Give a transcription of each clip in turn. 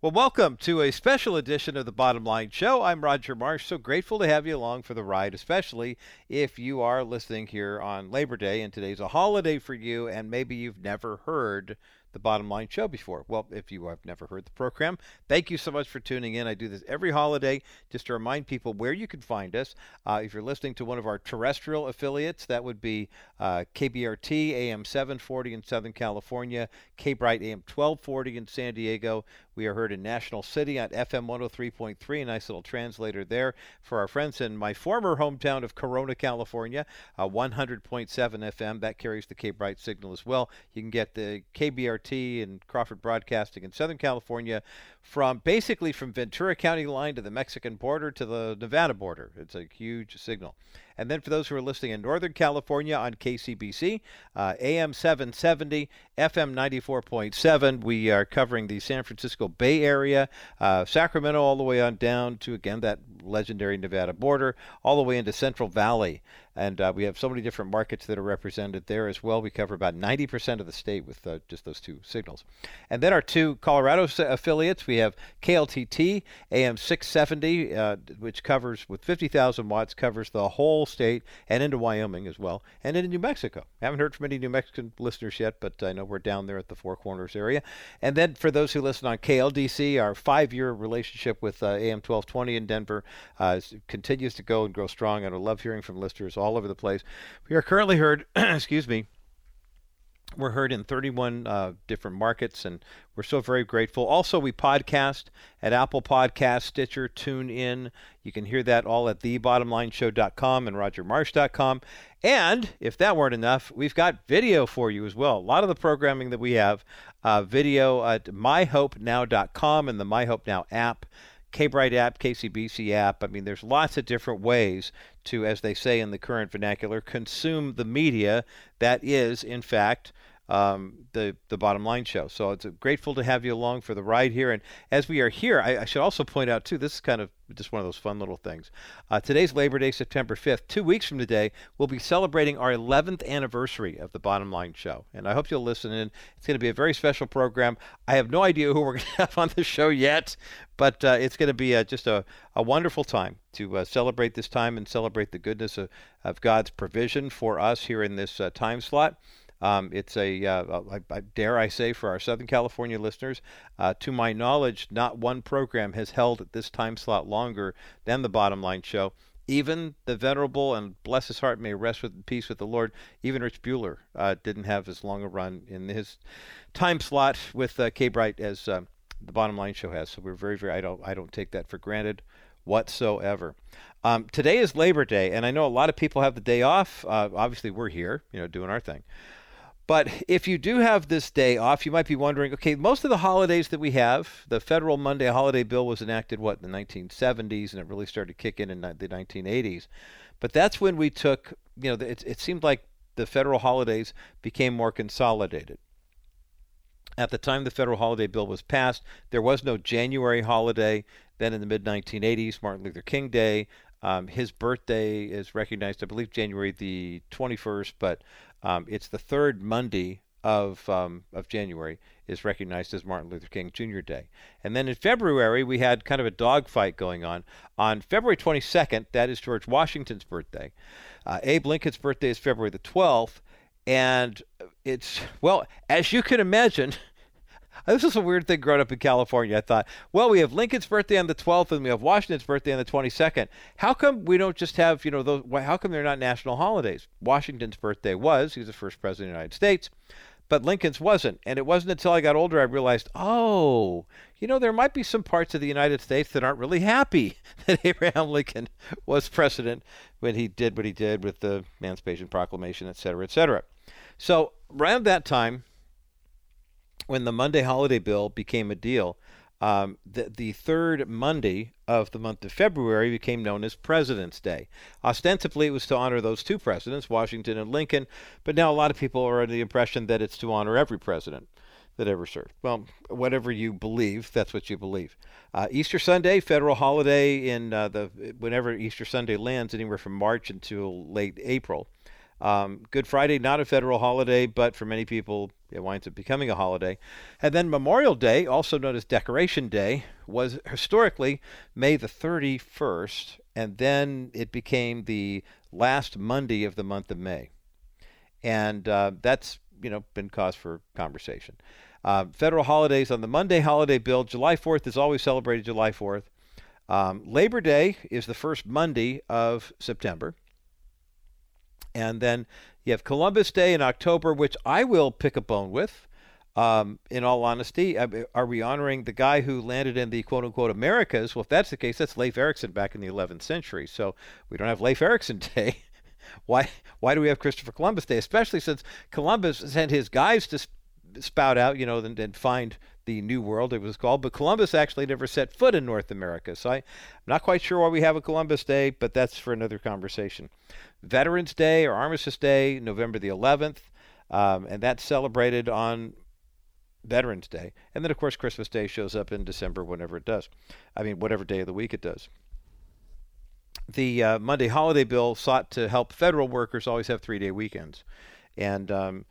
Well, welcome to a special edition of the Bottom Line Show. I'm Roger Marsh. So grateful to have you along for the ride, especially if you are listening here on Labor Day and today's a holiday for you, and maybe you've never heard the Bottom Line Show before. Well, if you have never heard the program, thank you so much for tuning in. I do this every holiday just to remind people where you can find us. Uh, if you're listening to one of our terrestrial affiliates, that would be uh, KBRT AM 740 in Southern California, K Bright AM 1240 in San Diego. We are heard in National City on FM 103.3, a nice little translator there for our friends in my former hometown of Corona, California, uh, 100.7 FM. That carries the K Bright signal as well. You can get the KBRT and Crawford Broadcasting in Southern California from basically from Ventura County line to the Mexican border to the Nevada border. It's a huge signal. And then for those who are listening in Northern California on KCBC, uh, AM 770, FM 94.7, we are covering the San Francisco Bay Area, uh, Sacramento, all the way on down to, again, that legendary Nevada border, all the way into Central Valley. And uh, we have so many different markets that are represented there as well. We cover about 90% of the state with uh, just those two signals. And then our two Colorado affiliates, we have KLTT AM 670, uh, which covers with 50,000 watts, covers the whole state and into Wyoming as well, and into New Mexico. I Haven't heard from any New Mexican listeners yet, but I know we're down there at the Four Corners area. And then for those who listen on KLDC, our five-year relationship with uh, AM 1220 in Denver uh, continues to go and grow strong, and I love hearing from listeners all over the place. We are currently heard, excuse me, we're heard in 31 uh, different markets, and we're so very grateful. Also, we podcast at Apple Podcast, Stitcher, TuneIn. You can hear that all at thebottomlineshow.com and rogermarsh.com. And if that weren't enough, we've got video for you as well. A lot of the programming that we have, uh, video at myhopenow.com and the MyHopeNow app. K-Bright app, KCBC app. I mean, there's lots of different ways to, as they say in the current vernacular, consume the media. That is, in fact, um, the the bottom line show. So it's grateful to have you along for the ride here. And as we are here, I, I should also point out too. This is kind of just one of those fun little things. Uh, today's Labor Day, September 5th. Two weeks from today, we'll be celebrating our 11th anniversary of the Bottom Line Show. And I hope you'll listen in. It's going to be a very special program. I have no idea who we're going to have on the show yet, but uh, it's going to be uh, just a, a wonderful time to uh, celebrate this time and celebrate the goodness of, of God's provision for us here in this uh, time slot. Um, it's a, uh, I, I dare I say, for our Southern California listeners, uh, to my knowledge, not one program has held at this time slot longer than the Bottom Line Show. Even the venerable and bless his heart may rest with peace with the Lord. Even Rich Buhler uh, didn't have as long a run in his time slot with uh, K Bright as uh, the Bottom Line Show has. So we're very, very. I don't, I don't take that for granted whatsoever. Um, today is Labor Day, and I know a lot of people have the day off. Uh, obviously, we're here, you know, doing our thing. But if you do have this day off, you might be wondering okay, most of the holidays that we have, the federal Monday holiday bill was enacted, what, in the 1970s, and it really started to kick in in the 1980s. But that's when we took, you know, it, it seemed like the federal holidays became more consolidated. At the time the federal holiday bill was passed, there was no January holiday. Then in the mid 1980s, Martin Luther King Day, um, his birthday is recognized, I believe, January the 21st, but um, it's the third Monday of um, of January is recognized as Martin Luther King Jr. Day. And then in February we had kind of a dogfight going on. On February 22nd, that is George Washington's birthday. Uh, Abe Lincoln's birthday is February the 12th, and it's well as you can imagine. This is a weird thing growing up in California. I thought, well, we have Lincoln's birthday on the 12th and we have Washington's birthday on the 22nd. How come we don't just have, you know, those? How come they're not national holidays? Washington's birthday was. He was the first president of the United States. But Lincoln's wasn't. And it wasn't until I got older I realized, oh, you know, there might be some parts of the United States that aren't really happy that Abraham Lincoln was president when he did what he did with the Emancipation Proclamation, et cetera, et cetera. So around that time, when the Monday holiday bill became a deal, um, the, the third Monday of the month of February became known as President's Day. Ostensibly, it was to honor those two presidents, Washington and Lincoln, but now a lot of people are under the impression that it's to honor every president that ever served. Well, whatever you believe, that's what you believe. Uh, Easter Sunday, federal holiday in uh, the whenever Easter Sunday lands, anywhere from March until late April. Um, Good Friday, not a federal holiday, but for many people, it winds up becoming a holiday. And then Memorial Day, also known as Decoration Day, was historically May the 31st, and then it became the last Monday of the month of May. And uh, that's, you know, been cause for conversation. Uh, federal holidays on the Monday holiday bill, July 4th is always celebrated July 4th. Um, Labor Day is the first Monday of September. And then you have Columbus Day in October, which I will pick a bone with. Um, in all honesty, are we honoring the guy who landed in the quote unquote Americas? Well, if that's the case, that's Leif Erikson back in the 11th century. So we don't have Leif Erikson Day. why, why do we have Christopher Columbus Day? Especially since Columbus sent his guys to spout out, you know, and, and find the New World, it was called. But Columbus actually never set foot in North America. So I, am not quite sure why we have a Columbus Day, but that's for another conversation. Veterans Day or Armistice Day, November the 11th, um, and that's celebrated on Veterans Day. And then, of course, Christmas Day shows up in December whenever it does. I mean, whatever day of the week it does. The uh, Monday holiday bill sought to help federal workers always have three day weekends. And um,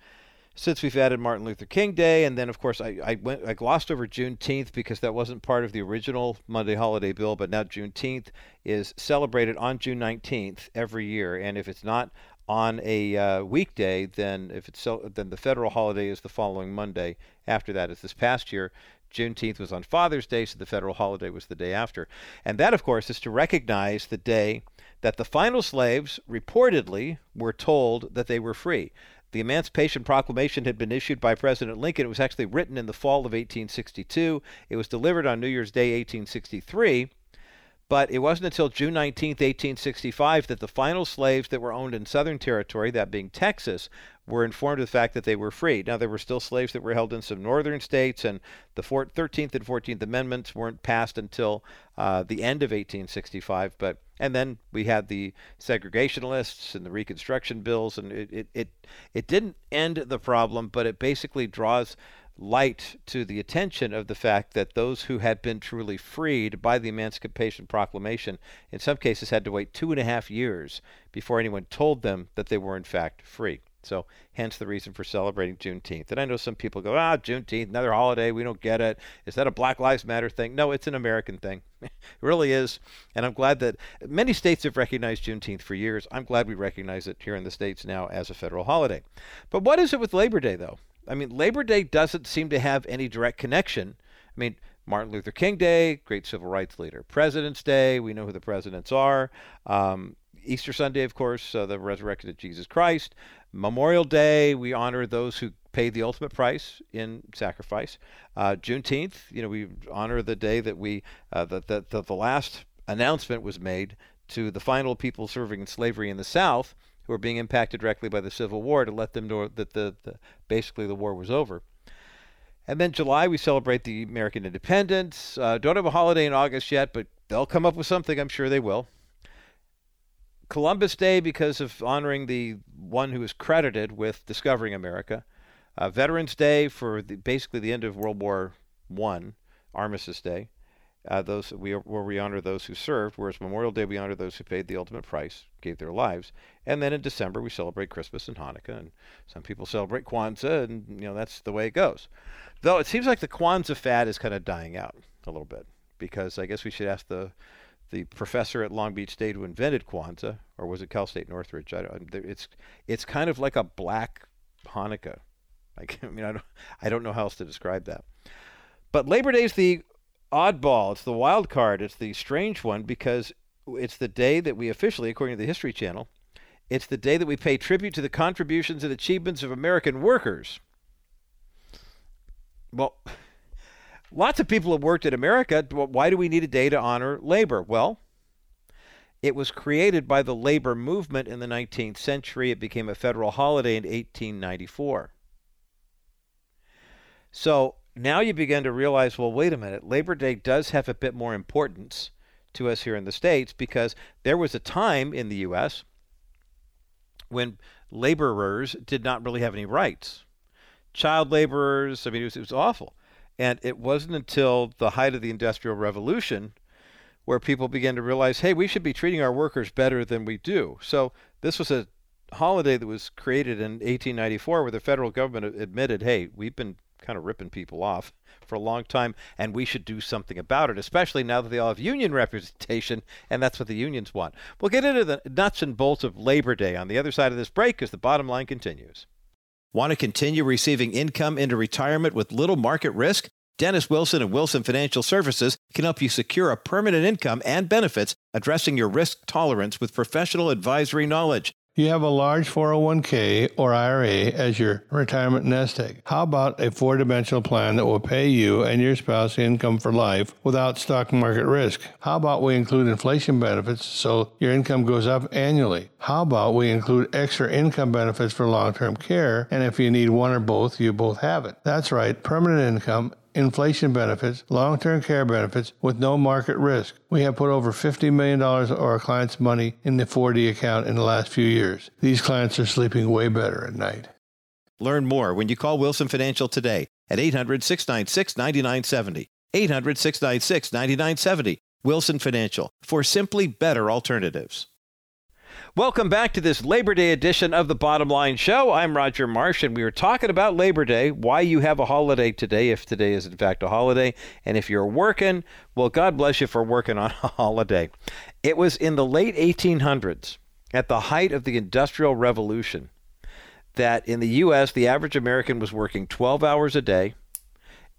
since we've added Martin Luther King Day, and then of course I, I went I glossed over Juneteenth because that wasn't part of the original Monday holiday bill, but now Juneteenth is celebrated on June 19th every year, and if it's not on a uh, weekday, then if it's so, then the federal holiday is the following Monday. After that, as this past year, Juneteenth was on Father's Day, so the federal holiday was the day after, and that of course is to recognize the day that the final slaves reportedly were told that they were free. The Emancipation Proclamation had been issued by President Lincoln. It was actually written in the fall of 1862. It was delivered on New Year's Day, 1863. But it wasn't until June 19, 1865, that the final slaves that were owned in Southern Territory, that being Texas, were informed of the fact that they were free. Now, there were still slaves that were held in some northern states, and the 13th and 14th Amendments weren't passed until uh, the end of 1865. But and then we had the segregationists and the Reconstruction bills, and it, it, it, it didn't end the problem, but it basically draws light to the attention of the fact that those who had been truly freed by the Emancipation Proclamation, in some cases, had to wait two and a half years before anyone told them that they were in fact free. So, hence the reason for celebrating Juneteenth. And I know some people go, ah, Juneteenth, another holiday, we don't get it. Is that a Black Lives Matter thing? No, it's an American thing. it really is. And I'm glad that many states have recognized Juneteenth for years. I'm glad we recognize it here in the States now as a federal holiday. But what is it with Labor Day, though? I mean, Labor Day doesn't seem to have any direct connection. I mean, Martin Luther King Day, great civil rights leader. President's Day, we know who the presidents are. Um, Easter Sunday, of course, uh, the resurrection of Jesus Christ. Memorial Day, we honor those who paid the ultimate price in sacrifice. Uh, Juneteenth, you know, we honor the day that we uh, that the, last announcement was made to the final people serving in slavery in the South who were being impacted directly by the Civil War to let them know that the, the basically the war was over. And then July, we celebrate the American independence. Uh, don't have a holiday in August yet, but they'll come up with something. I'm sure they will. Columbus Day because of honoring the one who is credited with discovering America. Uh, Veterans Day for the, basically the end of World War One, Armistice Day. Uh, those we where we honor those who served, whereas Memorial Day we honor those who paid the ultimate price, gave their lives, and then in December we celebrate Christmas and Hanukkah, and some people celebrate Kwanzaa, and you know that's the way it goes. Though it seems like the Kwanzaa fad is kind of dying out a little bit, because I guess we should ask the the professor at Long Beach State who invented Kwanzaa, or was it Cal State Northridge? I don't. It's it's kind of like a black Hanukkah. I mean, I don't I don't know how else to describe that. But Labor Day is the oddball. It's the wild card. It's the strange one because it's the day that we officially, according to the History Channel, it's the day that we pay tribute to the contributions and achievements of American workers. Well. Lots of people have worked in America. Why do we need a day to honor labor? Well, it was created by the labor movement in the 19th century. It became a federal holiday in 1894. So now you begin to realize well, wait a minute, Labor Day does have a bit more importance to us here in the States because there was a time in the U.S. when laborers did not really have any rights. Child laborers, I mean, it was, it was awful. And it wasn't until the height of the Industrial Revolution where people began to realize, hey, we should be treating our workers better than we do. So this was a holiday that was created in 1894 where the federal government admitted, hey, we've been kind of ripping people off for a long time, and we should do something about it, especially now that they all have union representation, and that's what the unions want. We'll get into the nuts and bolts of Labor Day on the other side of this break as the bottom line continues. Want to continue receiving income into retirement with little market risk? Dennis Wilson and Wilson Financial Services can help you secure a permanent income and benefits addressing your risk tolerance with professional advisory knowledge. You have a large 401k or IRA as your retirement nest egg. How about a four dimensional plan that will pay you and your spouse income for life without stock market risk? How about we include inflation benefits so your income goes up annually? How about we include extra income benefits for long term care? And if you need one or both, you both have it. That's right, permanent income inflation benefits, long term care benefits with no market risk. We have put over $50 million of our clients' money in the 4D account in the last few years. These clients are sleeping way better at night. Learn more when you call Wilson Financial today at 800 696 9970. 800 696 9970. Wilson Financial for simply better alternatives. Welcome back to this Labor Day edition of the Bottom Line Show. I'm Roger Marsh, and we were talking about Labor Day, why you have a holiday today, if today is in fact a holiday. And if you're working, well, God bless you for working on a holiday. It was in the late 1800s, at the height of the Industrial Revolution, that in the U.S., the average American was working 12 hours a day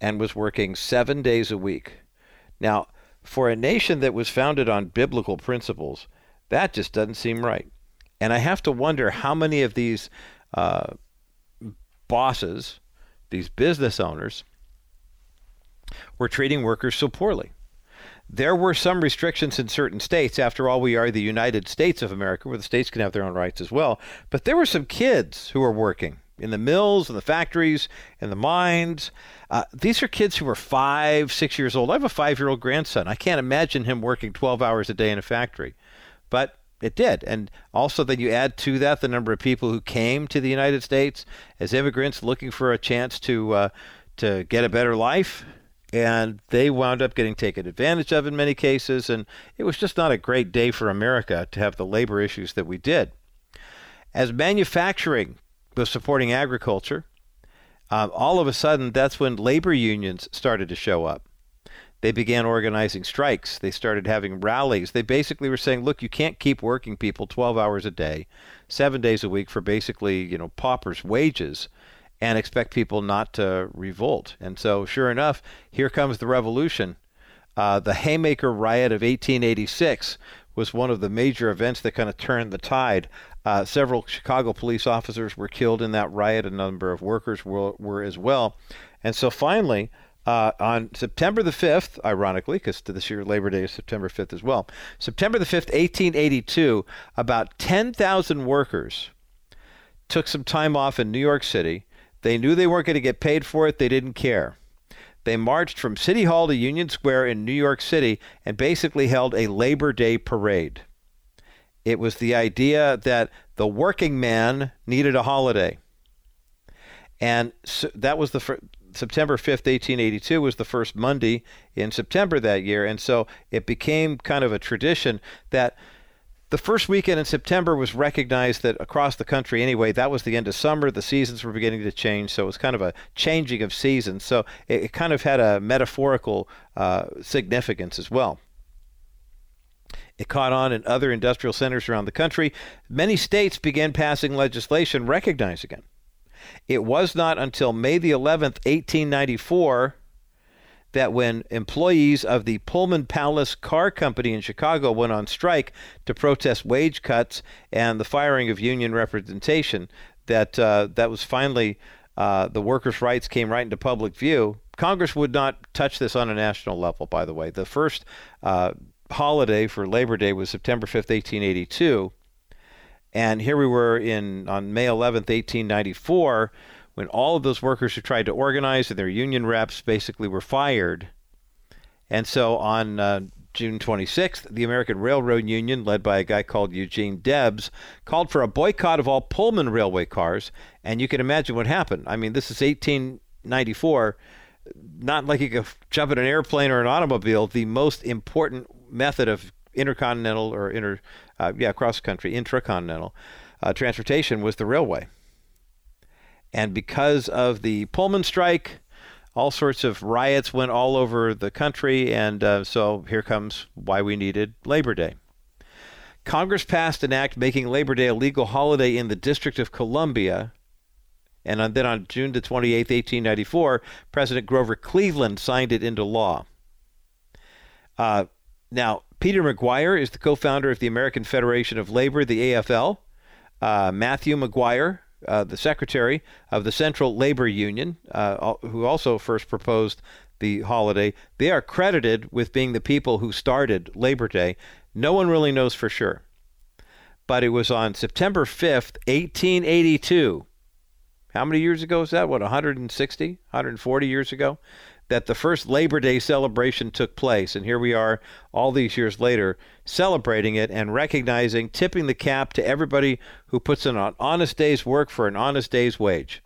and was working seven days a week. Now, for a nation that was founded on biblical principles, that just doesn't seem right. And I have to wonder how many of these uh, bosses, these business owners, were treating workers so poorly. There were some restrictions in certain states. After all, we are the United States of America, where the states can have their own rights as well. But there were some kids who were working in the mills, and the factories, and the mines. Uh, these are kids who are five, six years old. I have a five year old grandson. I can't imagine him working 12 hours a day in a factory. But it did. And also, then you add to that the number of people who came to the United States as immigrants looking for a chance to, uh, to get a better life. And they wound up getting taken advantage of in many cases. And it was just not a great day for America to have the labor issues that we did. As manufacturing was supporting agriculture, um, all of a sudden, that's when labor unions started to show up. They began organizing strikes. They started having rallies. They basically were saying, look, you can't keep working people 12 hours a day, seven days a week for basically, you know, paupers' wages and expect people not to revolt. And so, sure enough, here comes the revolution. Uh, the Haymarket Riot of 1886 was one of the major events that kind of turned the tide. Uh, several Chicago police officers were killed in that riot. A number of workers were, were as well. And so finally, uh, on September the 5th, ironically, because this year Labor Day is September 5th as well. September the 5th, 1882, about 10,000 workers took some time off in New York City. They knew they weren't going to get paid for it, they didn't care. They marched from City Hall to Union Square in New York City and basically held a Labor Day parade. It was the idea that the working man needed a holiday. And so that was the first. September 5th, 1882 was the first Monday in September that year. And so it became kind of a tradition that the first weekend in September was recognized that across the country, anyway, that was the end of summer. The seasons were beginning to change. So it was kind of a changing of seasons. So it, it kind of had a metaphorical uh, significance as well. It caught on in other industrial centers around the country. Many states began passing legislation recognizing it. It was not until May the 11th, 1894, that when employees of the Pullman Palace Car Company in Chicago went on strike to protest wage cuts and the firing of union representation, that uh, that was finally uh, the workers' rights came right into public view. Congress would not touch this on a national level, by the way. The first uh, holiday for Labor Day was September 5th, 1882. And here we were in on May 11th, 1894, when all of those workers who tried to organize and their union reps basically were fired. And so on uh, June 26th, the American Railroad Union, led by a guy called Eugene Debs, called for a boycott of all Pullman railway cars. And you can imagine what happened. I mean, this is 1894. Not like you could jump in an airplane or an automobile. The most important method of intercontinental or inter uh, yeah, cross country, intracontinental. uh, transportation was the railway. And because of the Pullman strike, all sorts of riots went all over the country, and uh, so here comes why we needed Labor Day. Congress passed an act making Labor Day a legal holiday in the District of Columbia. And then on June the 28th, 1894, President Grover Cleveland signed it into law. Uh, now, Peter McGuire is the co founder of the American Federation of Labor, the AFL. Uh, Matthew Maguire, uh, the secretary of the Central Labor Union, uh, who also first proposed the holiday, they are credited with being the people who started Labor Day. No one really knows for sure. But it was on September 5th, 1882. How many years ago is that? What, 160, 140 years ago? That the first Labor Day celebration took place. And here we are, all these years later, celebrating it and recognizing, tipping the cap to everybody who puts in an honest day's work for an honest day's wage.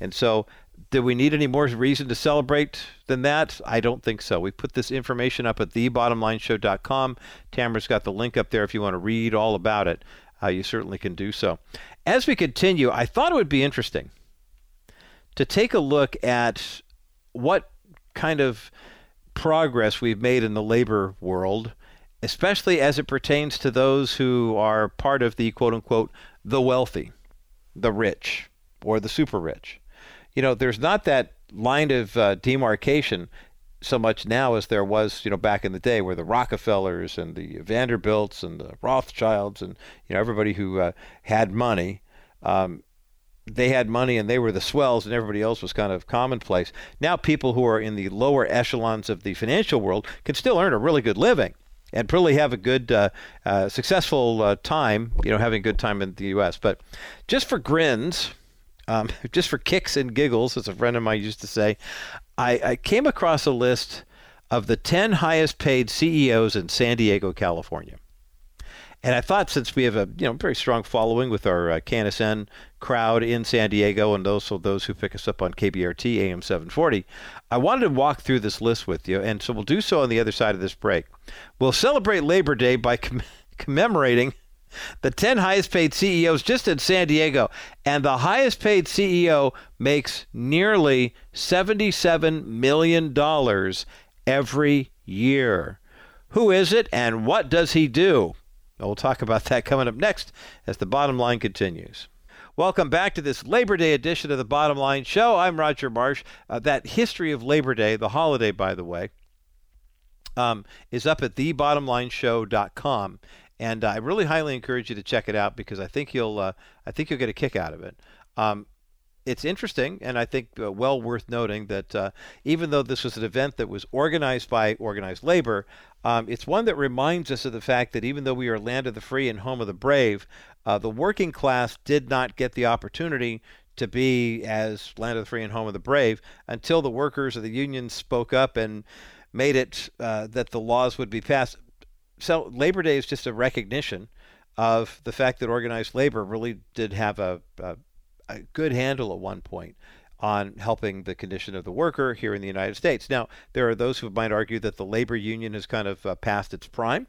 And so do we need any more reason to celebrate than that? I don't think so. We put this information up at thebottomlineshow.com. Tamara's got the link up there if you want to read all about it. Uh, you certainly can do so. As we continue, I thought it would be interesting to take a look at what kind of progress we've made in the labor world, especially as it pertains to those who are part of the quote unquote the wealthy, the rich, or the super rich. You know, there's not that line of uh, demarcation so much now as there was, you know, back in the day, where the Rockefellers and the Vanderbilts and the Rothschilds and you know everybody who uh, had money, um, they had money and they were the swells, and everybody else was kind of commonplace. Now, people who are in the lower echelons of the financial world can still earn a really good living and probably have a good, uh, uh, successful uh, time, you know, having a good time in the U.S. But just for grins um, just for kicks and giggles, as a friend of mine used to say, I, I came across a list of the 10 highest paid CEOs in San Diego, California. And I thought since we have a you know very strong following with our uh, KNSN crowd in San Diego and also those who pick us up on KBRT AM 740, I wanted to walk through this list with you, and so we'll do so on the other side of this break. We'll celebrate Labor Day by com- commemorating the 10 highest paid CEOs just in San Diego. And the highest paid CEO makes nearly $77 million every year. Who is it and what does he do? we'll talk about that coming up next as the bottom line continues. Welcome back to this Labor Day edition of the Bottom Line Show. I'm Roger Marsh. Uh, that history of Labor Day, the holiday, by the way, um, is up at thebottomlineshow.com and I really highly encourage you to check it out because I think you'll uh, I think you'll get a kick out of it. Um, it's interesting, and I think uh, well worth noting that uh, even though this was an event that was organized by organized labor, um, it's one that reminds us of the fact that even though we are land of the free and home of the brave, uh, the working class did not get the opportunity to be as land of the free and home of the brave until the workers of the unions spoke up and made it uh, that the laws would be passed so Labor Day is just a recognition of the fact that organized labor really did have a, a, a good handle at one point on helping the condition of the worker here in the United States. Now, there are those who might argue that the labor union has kind of uh, passed its prime,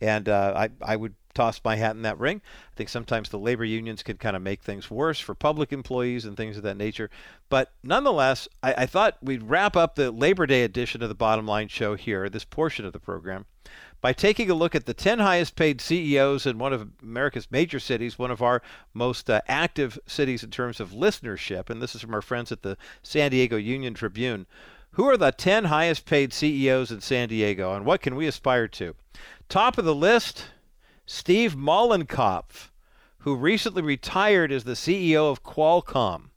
and uh, I, I would toss my hat in that ring. I think sometimes the labor unions can kind of make things worse for public employees and things of that nature. But nonetheless, I, I thought we'd wrap up the Labor Day edition of the Bottom Line Show here, this portion of the program, by taking a look at the 10 highest paid CEOs in one of America's major cities, one of our most uh, active cities in terms of listenership. And this is from our friends at the San Diego Union Tribune. Who are the 10 highest paid CEOs in San Diego, and what can we aspire to? Top of the list, Steve Mollenkopf, who recently retired as the CEO of Qualcomm.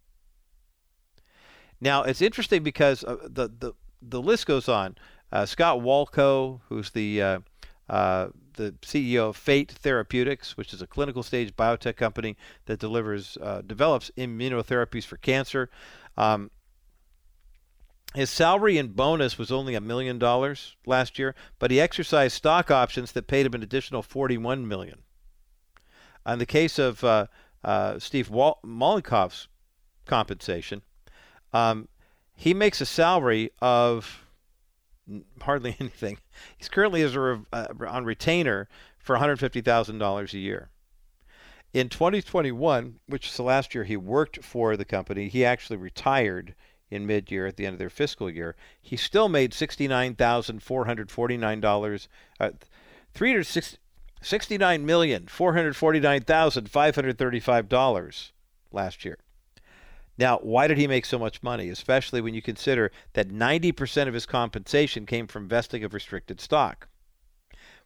Now, it's interesting because uh, the, the, the list goes on. Uh, Scott Wolchko, who's the uh, uh, the CEO of Fate Therapeutics, which is a clinical stage biotech company that delivers uh, develops immunotherapies for cancer. Um, his salary and bonus was only a million dollars last year, but he exercised stock options that paid him an additional 41 million. In the case of uh, uh, Steve Wal- compensation, um, he makes a salary of hardly anything. He's currently as a, uh, on retainer for $150,000 a year. In 2021, which is the last year he worked for the company, he actually retired in mid-year at the end of their fiscal year. He still made $69,449, uh, 369,449,535 dollars last year. Now, why did he make so much money, especially when you consider that 90% of his compensation came from vesting of restricted stock?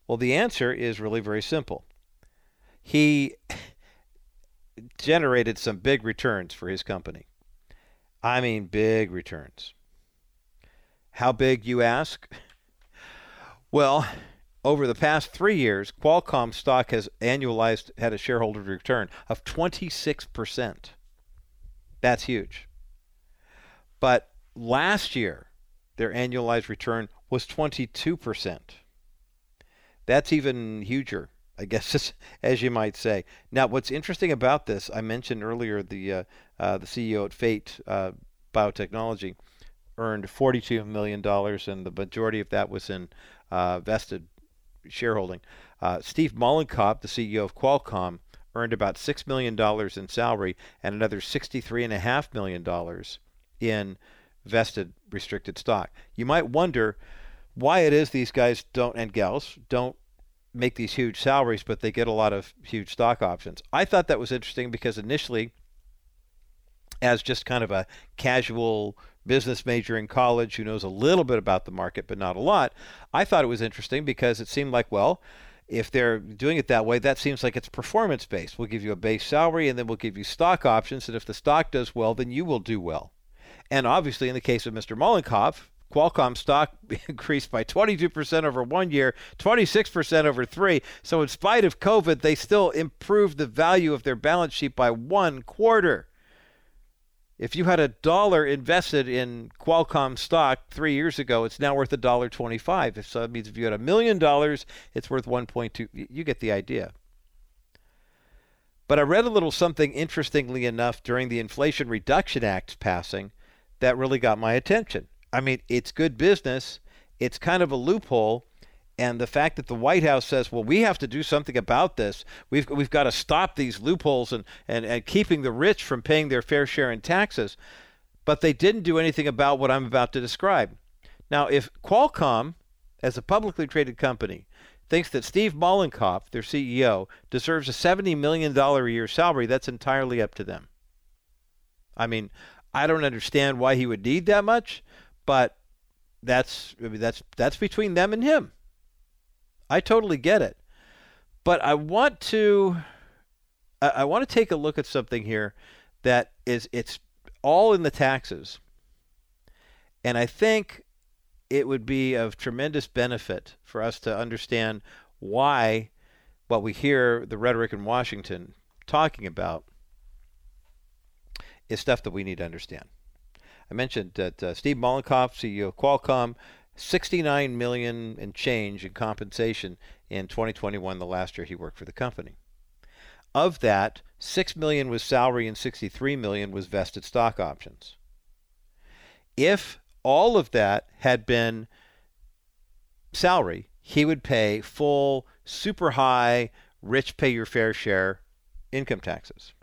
Well, the answer is really very simple. He generated some big returns for his company. I mean, big returns. How big, you ask? Well, over the past three years, Qualcomm stock has annualized had a shareholder return of 26%. That's huge. But last year, their annualized return was 22%. That's even huger, I guess, as you might say. Now, what's interesting about this, I mentioned earlier the uh, uh, the CEO at Fate uh, Biotechnology earned $42 million, and the majority of that was in uh, vested shareholding. Uh, Steve Mollenkopf, the CEO of Qualcomm, earned about $6 million in salary and another $63.5 million in vested restricted stock. You might wonder why it is these guys don't, and gals, don't make these huge salaries, but they get a lot of huge stock options. I thought that was interesting because initially, as just kind of a casual business major in college who knows a little bit about the market but not a lot, I thought it was interesting because it seemed like, well, if they're doing it that way, that seems like it's performance based. We'll give you a base salary and then we'll give you stock options. And if the stock does well, then you will do well. And obviously, in the case of Mr. Mollenkopf, Qualcomm stock increased by 22% over one year, 26% over three. So, in spite of COVID, they still improved the value of their balance sheet by one quarter. If you had a dollar invested in Qualcomm stock three years ago, it's now worth a dollar twenty-five. So that means if you had a million dollars, it's worth 1.2. You get the idea. But I read a little something interestingly enough during the Inflation Reduction Act passing that really got my attention. I mean, it's good business. It's kind of a loophole, and the fact that the White House says, well, we have to do something about this. We've, we've got to stop these loopholes and, and, and keeping the rich from paying their fair share in taxes. But they didn't do anything about what I'm about to describe. Now, if Qualcomm, as a publicly traded company, thinks that Steve Mollenkopf, their CEO, deserves a $70 million a year salary, that's entirely up to them. I mean, I don't understand why he would need that much, but that's I mean, that's that's between them and him. I totally get it. But I want to I want to take a look at something here that is it's all in the taxes. And I think it would be of tremendous benefit for us to understand why what we hear the rhetoric in Washington talking about is stuff that we need to understand. I mentioned that uh, Steve Mollenkopf, CEO of Qualcomm, 69 million and change in compensation in 2021, the last year he worked for the company. Of that, 6 million was salary and 63 million was vested stock options. If all of that had been salary, he would pay full, super high, rich pay your fair share income taxes.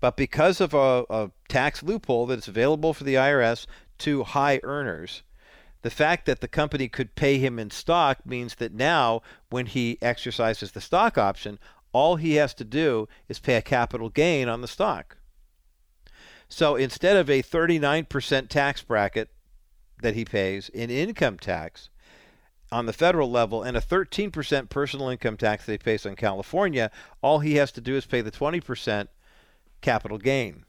But because of a, a tax loophole that's available for the IRS to high earners, the fact that the company could pay him in stock means that now, when he exercises the stock option, all he has to do is pay a capital gain on the stock. So instead of a 39% tax bracket that he pays in income tax on the federal level and a 13% personal income tax that he pays in California, all he has to do is pay the 20% capital gain,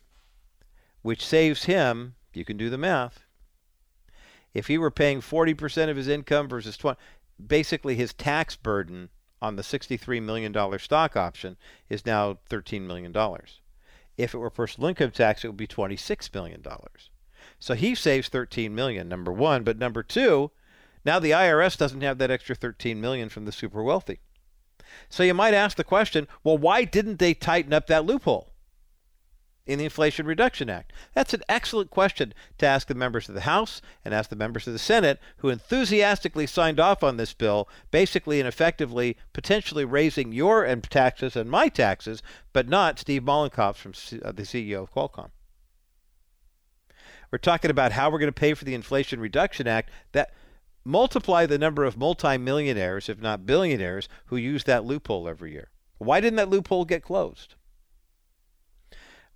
which saves him, you can do the math, if he were paying 40% of his income versus 20, basically his tax burden on the $63 million stock option is now $13 million. If it were personal income tax, it would be $26 million. So he saves 13 million, number one. But number two, now the IRS doesn't have that extra 13 million from the super wealthy. So you might ask the question, well, why didn't they tighten up that loophole? In the Inflation Reduction Act? That's an excellent question to ask the members of the House and ask the members of the Senate who enthusiastically signed off on this bill, basically and effectively potentially raising your taxes and my taxes, but not Steve Mollenkopf from uh, the CEO of Qualcomm. We're talking about how we're going to pay for the Inflation Reduction Act that multiply the number of multimillionaires, if not billionaires, who use that loophole every year. Why didn't that loophole get closed?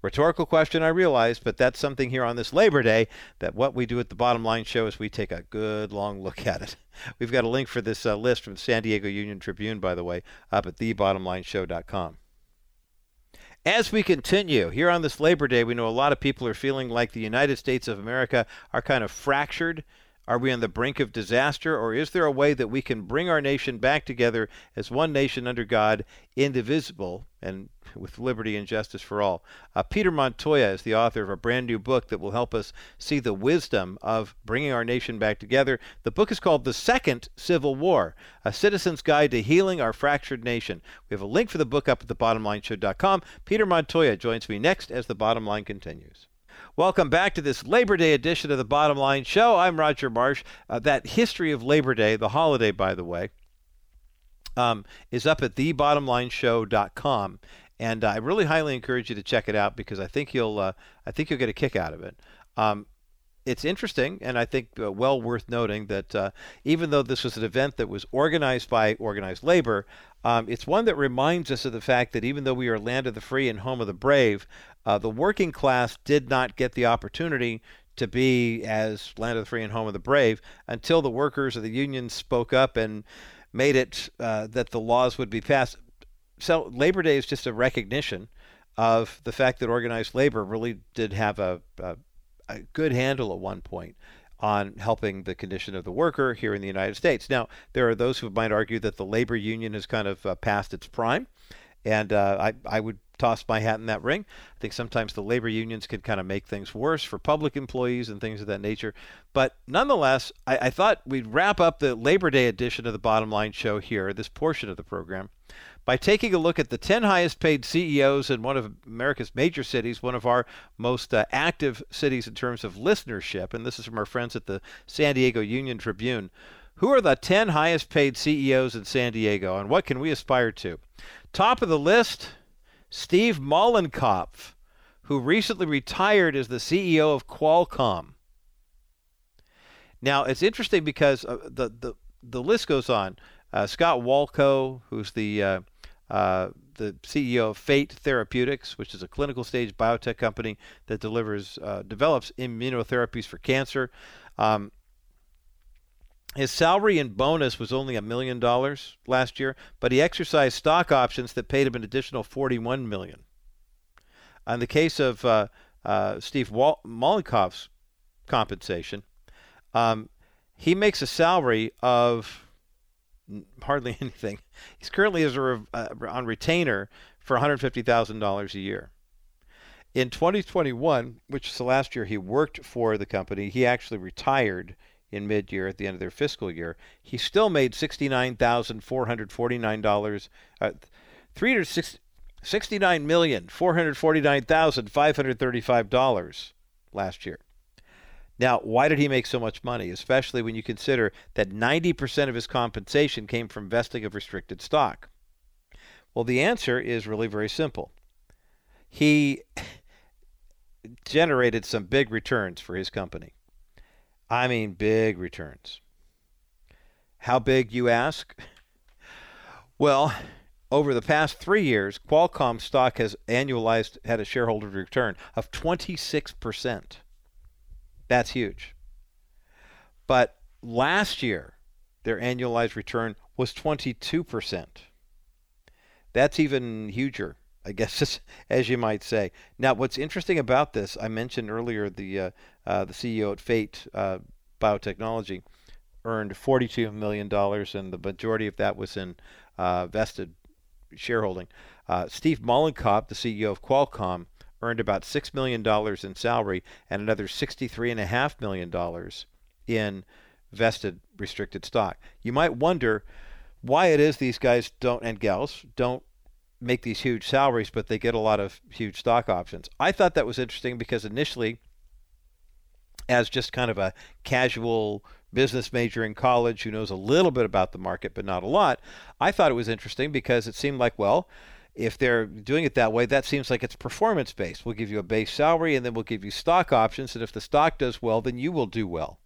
Rhetorical question, I realize, but that's something here on this Labor Day that what we do at the bottom line show is we take a good long look at it. We've got a link for this uh, list from the San Diego Union Tribune, by the way, up at thebottomlineshow.com. As we continue here on this Labor Day, we know a lot of people are feeling like the United States of America are kind of fractured are we on the brink of disaster, or is there a way that we can bring our nation back together as one nation under God, indivisible, and with liberty and justice for all? Uh, Peter Montoya is the author of a brand new book that will help us see the wisdom of bringing our nation back together. The book is called The Second Civil War A Citizen's Guide to Healing Our Fractured Nation. We have a link for the book up at thebottomlineshow.com. Peter Montoya joins me next as the bottom line continues. Welcome back to this Labor Day edition of the Bottom Line Show. I'm Roger Marsh. Uh, that history of Labor Day, the holiday, by the way, um, is up at thebottomlineshow.com, and uh, I really highly encourage you to check it out because I think you'll uh, I think you'll get a kick out of it. Um, it's interesting, and I think uh, well worth noting that uh, even though this was an event that was organized by organized labor, um, it's one that reminds us of the fact that even though we are land of the free and home of the brave, uh, the working class did not get the opportunity to be as land of the free and home of the brave until the workers of the unions spoke up and made it uh, that the laws would be passed. So Labor Day is just a recognition of the fact that organized labor really did have a, a, a good handle at one point on helping the condition of the worker here in the United States. Now, there are those who might argue that the labor union has kind of uh, passed its prime, and uh, I, I would toss my hat in that ring. I think sometimes the labor unions can kind of make things worse for public employees and things of that nature. But nonetheless, I, I thought we'd wrap up the Labor Day edition of the Bottom Line Show here, this portion of the program, by taking a look at the 10 highest paid CEOs in one of America's major cities, one of our most uh, active cities in terms of listenership. And this is from our friends at the San Diego Union Tribune. Who are the 10 highest paid CEOs in San Diego, and what can we aspire to? Top of the list, Steve Mollenkopf, who recently retired as the CEO of Qualcomm. Now, it's interesting because uh, the, the, the list goes on. Uh, Scott Wolchko, who's the uh, uh, the CEO of Fate Therapeutics, which is a clinical stage biotech company that delivers uh, develops immunotherapies for cancer. Um, his salary and bonus was only a million dollars last year, but he exercised stock options that paid him an additional 41 million. In the case of uh, uh, Steve Wal- compensation, um, he makes a salary of hardly anything. He's currently as a, uh, on retainer for $150,000 a year. In 2021, which is the last year he worked for the company, he actually retired in mid-year at the end of their fiscal year, he still made $69,449, uh, $69,449,535 last year. Now, why did he make so much money, especially when you consider that 90% of his compensation came from vesting of restricted stock? Well, the answer is really very simple. He generated some big returns for his company. I mean, big returns. How big, you ask? Well, over the past three years, Qualcomm stock has annualized had a shareholder return of 26%. That's huge. But last year, their annualized return was 22%. That's even huger I guess, as you might say. Now, what's interesting about this, I mentioned earlier the uh, uh, the CEO at Fate uh, Biotechnology earned $42 million, and the majority of that was in uh, vested shareholding. Uh, Steve Mollenkopf, the CEO of Qualcomm, earned about $6 million in salary and another $63.5 million in vested restricted stock. You might wonder why it is these guys don't and gals don't make these huge salaries, but they get a lot of huge stock options. I thought that was interesting because initially, as just kind of a casual business major in college who knows a little bit about the market but not a lot, I thought it was interesting because it seemed like, well, if they're doing it that way, that seems like it's performance based. We'll give you a base salary and then we'll give you stock options. And if the stock does well, then you will do well.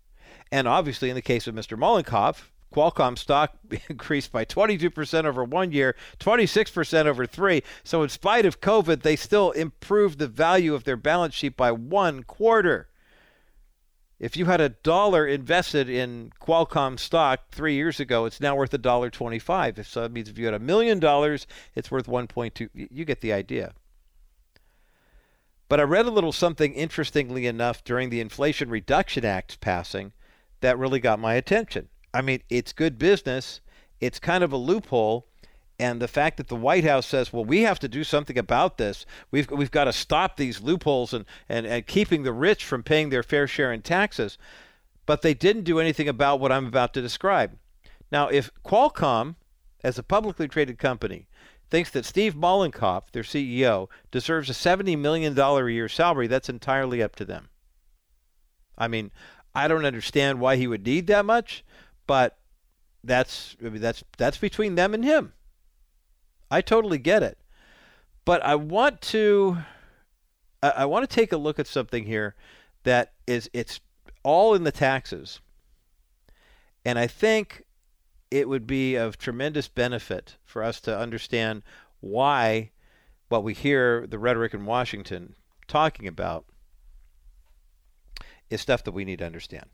And obviously, in the case of Mr. Mollenkopf, Qualcomm stock increased by 22% over one year, 26% over three. So, in spite of COVID, they still improved the value of their balance sheet by one quarter. If you had a dollar invested in Qualcomm stock three years ago, it's now worth a dollar twenty-five. So that means if you had a million dollars, it's worth 1.2. You get the idea. But I read a little something interestingly enough during the Inflation Reduction Act passing that really got my attention. I mean, it's good business. It's kind of a loophole, and the fact that the White House says, well, we have to do something about this. We've, we've got to stop these loopholes and, and, and keeping the rich from paying their fair share in taxes. But they didn't do anything about what I'm about to describe. Now, if Qualcomm, as a publicly traded company, thinks that Steve Mollenkopf, their CEO, deserves a $70 million a year salary, that's entirely up to them. I mean, I don't understand why he would need that much, but that's I mean, that's that's between them and him. I totally get it. But I want to I, want to take a look at something here that is it's all in the taxes. And I think it would be of tremendous benefit for us to understand why what we hear the rhetoric in Washington talking about is stuff that we need to understand.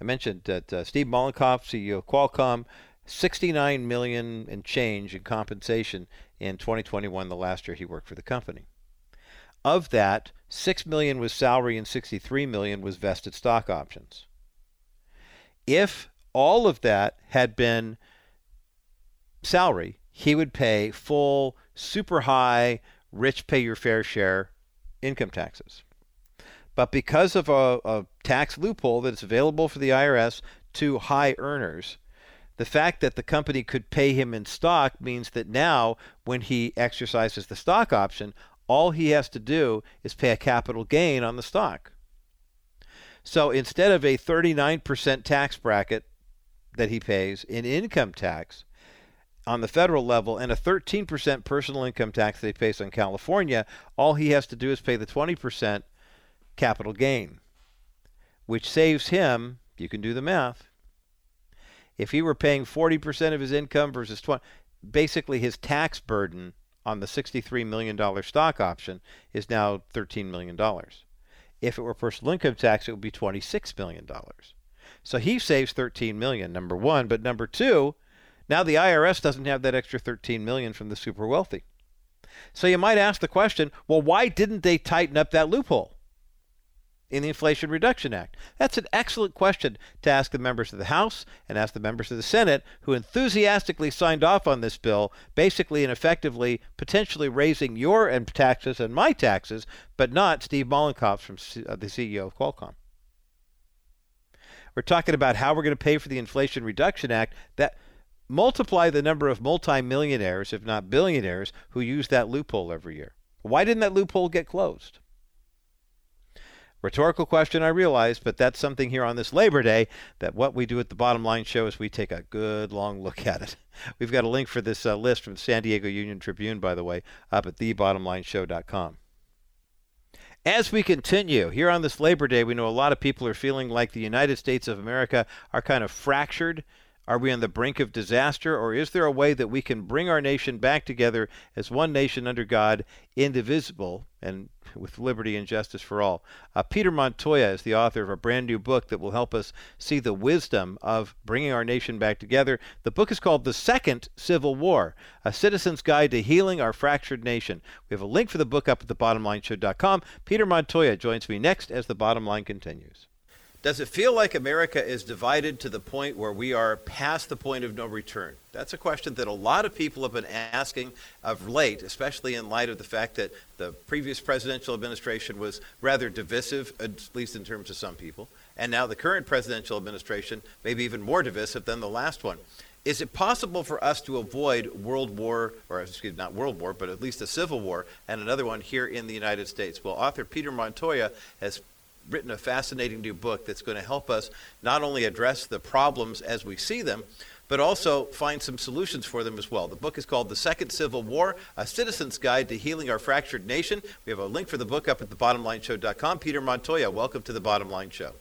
I mentioned that uh, Steve Mollenkopf, CEO of Qualcomm, 69 million and change in compensation in 2021, the last year he worked for the company. Of that, 6 million was salary and 63 million was vested stock options. If all of that had been salary, he would pay full, super high, rich pay your fair share income taxes. But because of a, a tax loophole that's available for the IRS to high earners, the fact that the company could pay him in stock means that now, when he exercises the stock option, all he has to do is pay a capital gain on the stock. So instead of a 39% tax bracket that he pays in income tax on the federal level and a 13% personal income tax that he pays on California, all he has to do is pay the 20% capital gain, which saves him, you can do the math, if he were paying 40% of his income versus 20, basically his tax burden on the $63 million stock option is now $13 million. If it were personal income tax, it would be $26 million. So he saves 13 million, number one. But number two, now the IRS doesn't have that extra 13 million from the super wealthy. So you might ask the question, well, why didn't they tighten up that loophole? In the Inflation Reduction Act? That's an excellent question to ask the members of the House and ask the members of the Senate who enthusiastically signed off on this bill, basically and effectively potentially raising your taxes and my taxes, but not Steve Mollenkopf from uh, the CEO of Qualcomm. We're talking about how we're going to pay for the Inflation Reduction Act that multiply the number of multimillionaires, if not billionaires, who use that loophole every year. Why didn't that loophole get closed? Rhetorical question, I realize, but that's something here on this Labor Day that what we do at the Bottom Line Show is we take a good long look at it. We've got a link for this uh, list from the San Diego Union Tribune, by the way, up at thebottomlineshow.com. As we continue here on this Labor Day, we know a lot of people are feeling like the United States of America are kind of fractured. Are we on the brink of disaster, or is there a way that we can bring our nation back together as one nation under God, indivisible, and with liberty and justice for all. Uh, Peter Montoya is the author of a brand new book that will help us see the wisdom of bringing our nation back together. The book is called The Second Civil War A Citizen's Guide to Healing Our Fractured Nation. We have a link for the book up at thebottomlineshow.com. Peter Montoya joins me next as the bottom line continues. Does it feel like America is divided to the point where we are past the point of no return? That's a question that a lot of people have been asking of late, especially in light of the fact that the previous presidential administration was rather divisive, at least in terms of some people, and now the current presidential administration may be even more divisive than the last one. Is it possible for us to avoid World War, or excuse me, not World War, but at least a civil war, and another one here in the United States? Well, author Peter Montoya has written a fascinating new book that's going to help us not only address the problems as we see them, but also find some solutions for them as well. The book is called The Second Civil War A Citizen's Guide to Healing Our Fractured Nation. We have a link for the book up at thebottomlineshow.com. Peter Montoya, welcome to the Bottom Line Show.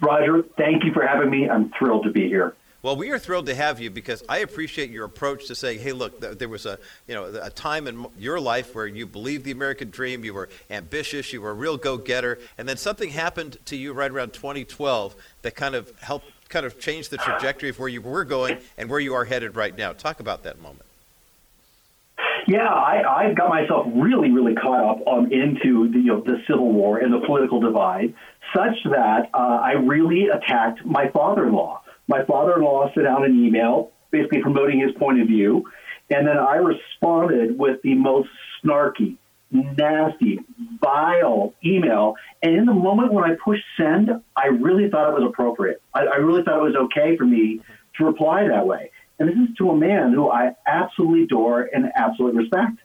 Roger, thank you for having me. I'm thrilled to be here. Well, we are thrilled to have you because I appreciate your approach to saying, "Hey, look, there was a you know a time in your life where you believed the American dream, you were ambitious, you were a real go-getter, and then something happened to you right around 2012 that kind of helped kind of change the trajectory of where you were going and where you are headed right now. Talk about that moment." Yeah, I, I got myself really, really caught up um, into the, you know, the Civil War and the political divide, such that uh, I really attacked my father-in-law my father-in-law sent out an email basically promoting his point of view, and then I responded with the most snarky, nasty, vile email. And in the moment when I pushed send, I really thought it was appropriate. I, I really thought it was okay for me to reply that way. And this is to a man who I absolutely adore and absolutely respect.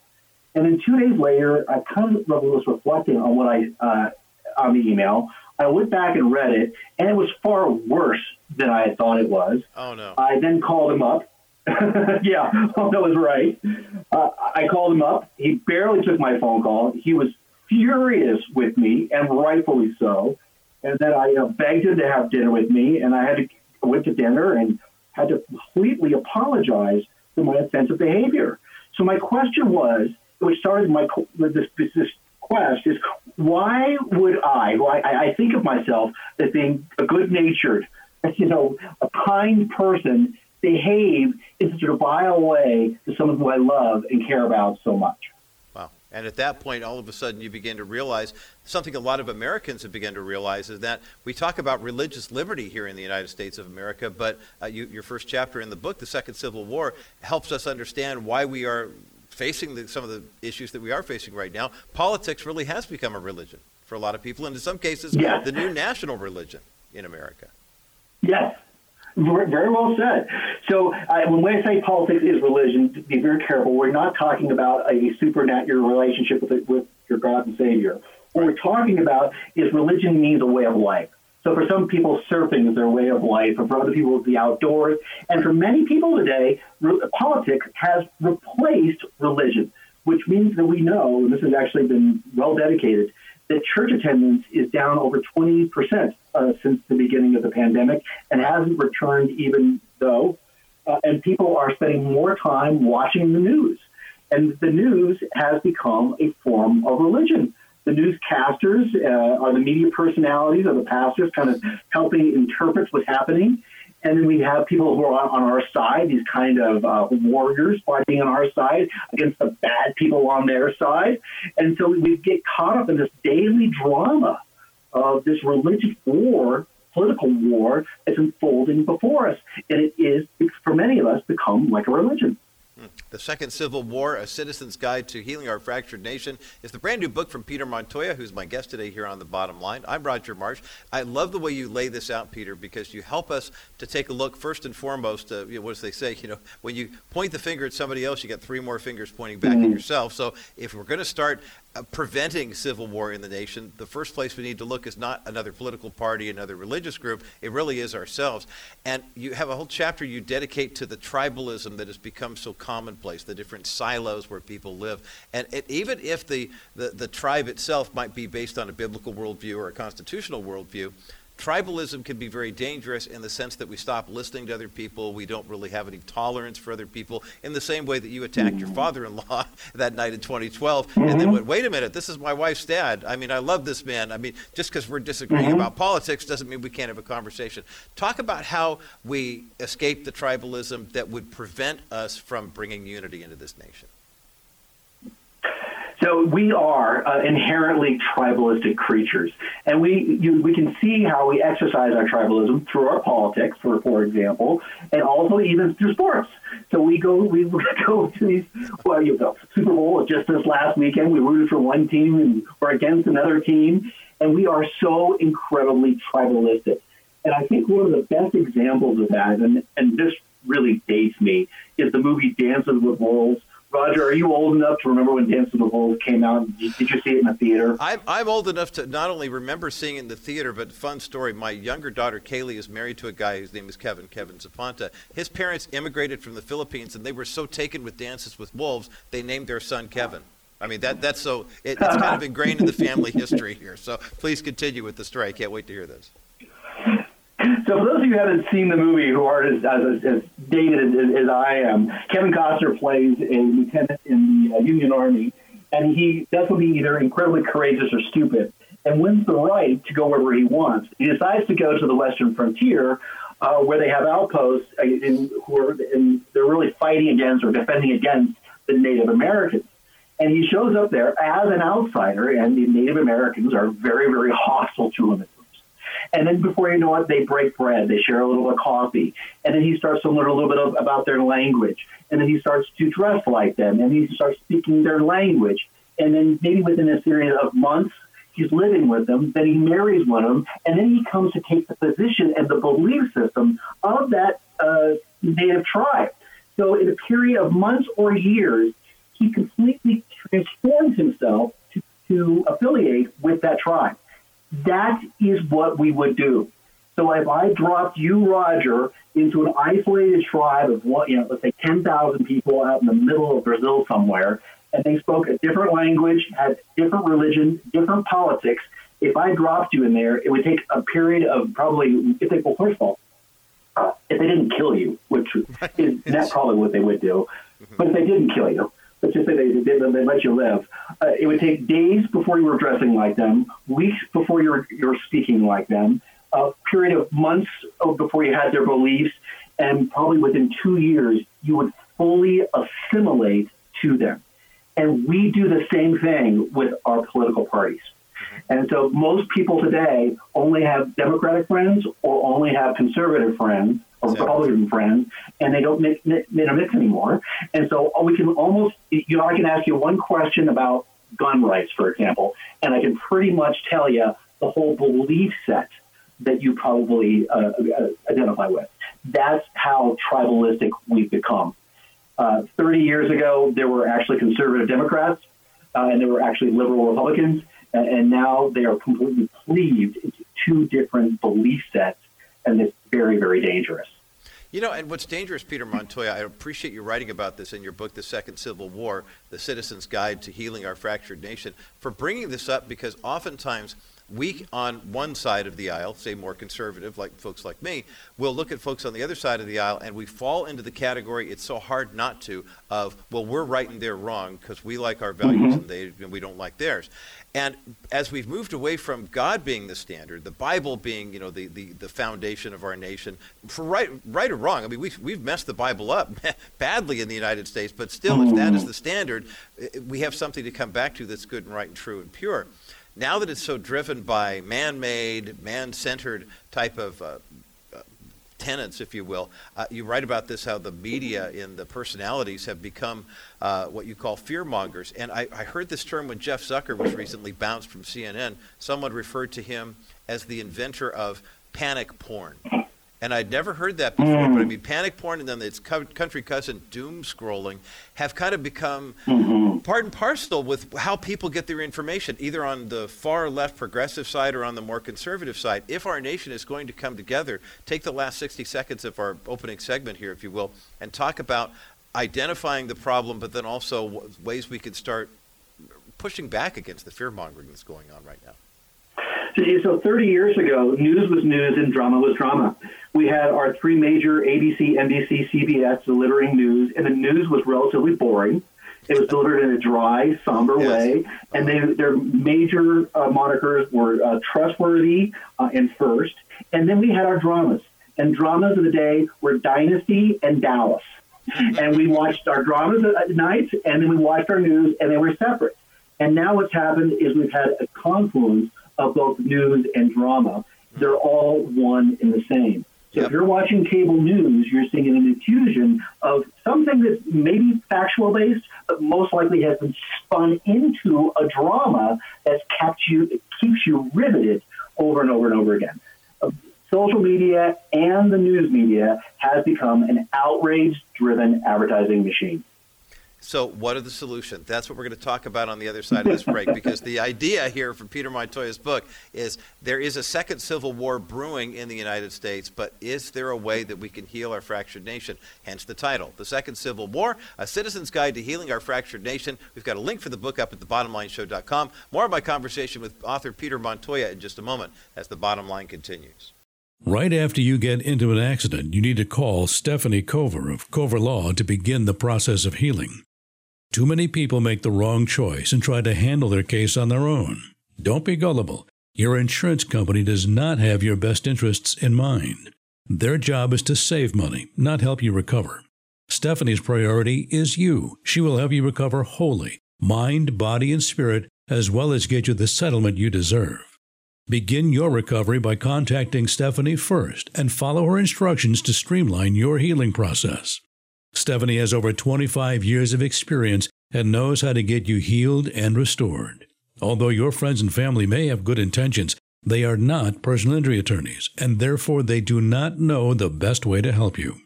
And then two days later, I kind of was reflecting on what I uh, on the email. I went back and read it, and it was far worse than I had thought it was. Oh no! I then called him up. yeah, oh, that was right. Uh, I called him up. He barely took my phone call. He was furious with me, and rightfully so. And then I uh, begged him to have dinner with me, and I had to I went to dinner and had to completely apologize for my offensive behavior. So my question was, which started my this, this, this quest is why would I, who I, I think of myself as being a good natured, you know, a kind person, behave in such a vile way to someone who I love and care about so much? Wow. And at that point, all of a sudden, you begin to realize something a lot of Americans have begun to realize is that we talk about religious liberty here in the United States of America, but uh, you, your first chapter in the book, The Second Civil War, helps us understand why we are facing the, some of the issues that we are facing right now, politics really has become a religion for a lot of people, and in some cases, yes. the new national religion in America. Yes, very well said. So uh, when I say politics is religion, be very careful. We're not talking about a supernatural relationship with, with your God and Savior. What we're talking about is religion means a way of life. So for some people, surfing is their way of life, and for other people, it's the outdoors. And for many people today, re- politics has replaced religion, which means that we know, and this has actually been well dedicated, that church attendance is down over 20% uh, since the beginning of the pandemic and hasn't returned even though. Uh, and people are spending more time watching the news. And the news has become a form of religion the newscasters uh, are the media personalities or the pastors kind of helping interpret what's happening. And then we have people who are on our side, these kind of uh, warriors fighting on our side against the bad people on their side. And so we get caught up in this daily drama of this religious war, political war that's unfolding before us. And it is, for many of us, become like a religion. The Second Civil War, A Citizen's Guide to Healing Our Fractured Nation, is the brand new book from Peter Montoya, who's my guest today here on The Bottom Line. I'm Roger Marsh. I love the way you lay this out, Peter, because you help us to take a look, first and foremost, uh, you know, what do they say? You know, when you point the finger at somebody else, you get three more fingers pointing back mm-hmm. at yourself. So if we're going to start uh, preventing civil war in the nation, the first place we need to look is not another political party, another religious group. It really is ourselves. And you have a whole chapter you dedicate to the tribalism that has become so commonplace, the different silos where people live. And it, even if the, the, the tribe itself might be based on a biblical worldview or a constitutional worldview, tribalism can be very dangerous in the sense that we stop listening to other people. We don't really have any tolerance for other people in the same way that you attacked your father in law that night in 2012. Mm-hmm. And then mm-hmm. went, wait a minute, this is my wife's dad. I mean, I love this man. I mean, just because we're disagreeing mm-hmm. about politics doesn't mean we can't have a conversation. Talk about how we escape the tribalism that would prevent us from bringing unity into this nation. So we are uh, inherently tribalistic creatures, and we you, we can see how we exercise our tribalism through our politics, for for example, and also even through sports. So we go we go to these well, you know, Super Bowl just this last weekend. We rooted for one team and we're against another team, and we are so incredibly tribalistic. And I think one of the best examples of that, and, and this really dates me, is the movie Dances with Wolves. Roger, are you old enough to remember when Dances with Wolves came out? Did, did you see it in the theater? I'm, I'm old enough to not only remember seeing it in the theater, but fun story. My younger daughter Kaylee is married to a guy whose name is Kevin, Kevin Zapanta. His parents immigrated from the Philippines, and they were so taken with Dances with Wolves, they named their son Kevin. I mean, that that's so, it, it's kind of ingrained in the family history here. So please continue with the story. I can't wait to hear this. So for those of you who haven't seen the movie, who are as, as, as dated as, as I am, Kevin Costner plays a lieutenant in the uh, Union Army, and he does something either incredibly courageous or stupid, and wins the right to go wherever he wants. He decides to go to the western frontier, uh, where they have outposts uh, in, who are in, they're really fighting against or defending against the Native Americans. And he shows up there as an outsider, and the Native Americans are very, very hostile to him and then before you know it, they break bread. They share a little bit of coffee. And then he starts to learn a little bit of, about their language. And then he starts to dress like them. And he starts speaking their language. And then maybe within a series of months, he's living with them. Then he marries one of them. And then he comes to take the position and the belief system of that uh, native tribe. So in a period of months or years, he completely transforms himself to, to affiliate with that tribe. That is what we would do. So if I dropped you, Roger, into an isolated tribe of what you know, let's say ten thousand people out in the middle of Brazil somewhere, and they spoke a different language, had different religion, different politics. If I dropped you in there, it would take a period of probably, if they, well, first of all, uh, if they didn't kill you, which is that's probably what they would do, but if they didn't kill you, let's just say they, they, they let you live. Uh, it would take days before you were dressing like them, weeks before you were, you were speaking like them, a period of months before you had their beliefs, and probably within two years, you would fully assimilate to them. And we do the same thing with our political parties. And so most people today only have Democratic friends or only have conservative friends or Republican friends, and they don't make, make, make mix anymore. And so we can almost, you know, I can ask you one question about gun rights, for example, and I can pretty much tell you the whole belief set that you probably uh, uh identify with. That's how tribalistic we've become. Uh, 30 years ago, there were actually conservative Democrats, uh, and there were actually liberal Republicans and now they are completely cleaved into two different belief sets, and it's very, very dangerous. You know, and what's dangerous, Peter Montoya, I appreciate you writing about this in your book, The Second Civil War The Citizen's Guide to Healing Our Fractured Nation, for bringing this up because oftentimes we on one side of the aisle, say more conservative, like folks like me, will look at folks on the other side of the aisle and we fall into the category, it's so hard not to, of, well, we're right and they're wrong because we like our values mm-hmm. and, they, and we don't like theirs. And as we've moved away from God being the standard, the Bible being, you know, the, the, the foundation of our nation, for right, right or wrong, I mean, we've, we've messed the Bible up badly in the United States, but still, if that is the standard, we have something to come back to that's good and right and true and pure now that it's so driven by man-made, man-centered type of uh, uh, tenets, if you will, uh, you write about this how the media and the personalities have become uh, what you call fear mongers. And I, I heard this term when Jeff Zucker was recently bounced from CNN. Someone referred to him as the inventor of panic porn and I'd never heard that before. Mm. But I mean, panic porn and then its country cousin doom scrolling have kind of become mm-hmm. part and parcel with how people get their information, either on the far left progressive side or on the more conservative side. If our nation is going to come together, take the last 60 seconds of our opening segment here, if you will, and talk about identifying the problem, but then also ways we can start pushing back against the fear mongering that's going on right now. So 30 years ago, news was news and drama was drama. We had our three major ABC, NBC, CBS delivering news, and the news was relatively boring. It was delivered in a dry, somber yes. way, and they, their major uh, monikers were uh, trustworthy uh, and first. And then we had our dramas, and dramas of the day were Dynasty and Dallas. and we watched our dramas at night, and then we watched our news, and they were separate. And now what's happened is we've had a confluence of both news and drama. They're all one and the same. So yep. if you're watching cable news, you're seeing an infusion of something that's maybe factual based, but most likely has been spun into a drama that's kept you keeps you riveted over and over and over again. social media and the news media has become an outrage driven advertising machine. So, what are the solutions? That's what we're going to talk about on the other side of this break. because the idea here from Peter Montoya's book is there is a second civil war brewing in the United States, but is there a way that we can heal our fractured nation? Hence the title, The Second Civil War: A Citizen's Guide to Healing Our Fractured Nation. We've got a link for the book up at thebottomlineshow.com. More of my conversation with author Peter Montoya in just a moment as the bottom line continues. Right after you get into an accident, you need to call Stephanie Cover of Cover Law to begin the process of healing. Too many people make the wrong choice and try to handle their case on their own. Don't be gullible. Your insurance company does not have your best interests in mind. Their job is to save money, not help you recover. Stephanie's priority is you. She will help you recover wholly, mind, body, and spirit, as well as get you the settlement you deserve. Begin your recovery by contacting Stephanie first and follow her instructions to streamline your healing process. Stephanie has over 25 years of experience and knows how to get you healed and restored. Although your friends and family may have good intentions, they are not personal injury attorneys, and therefore they do not know the best way to help you.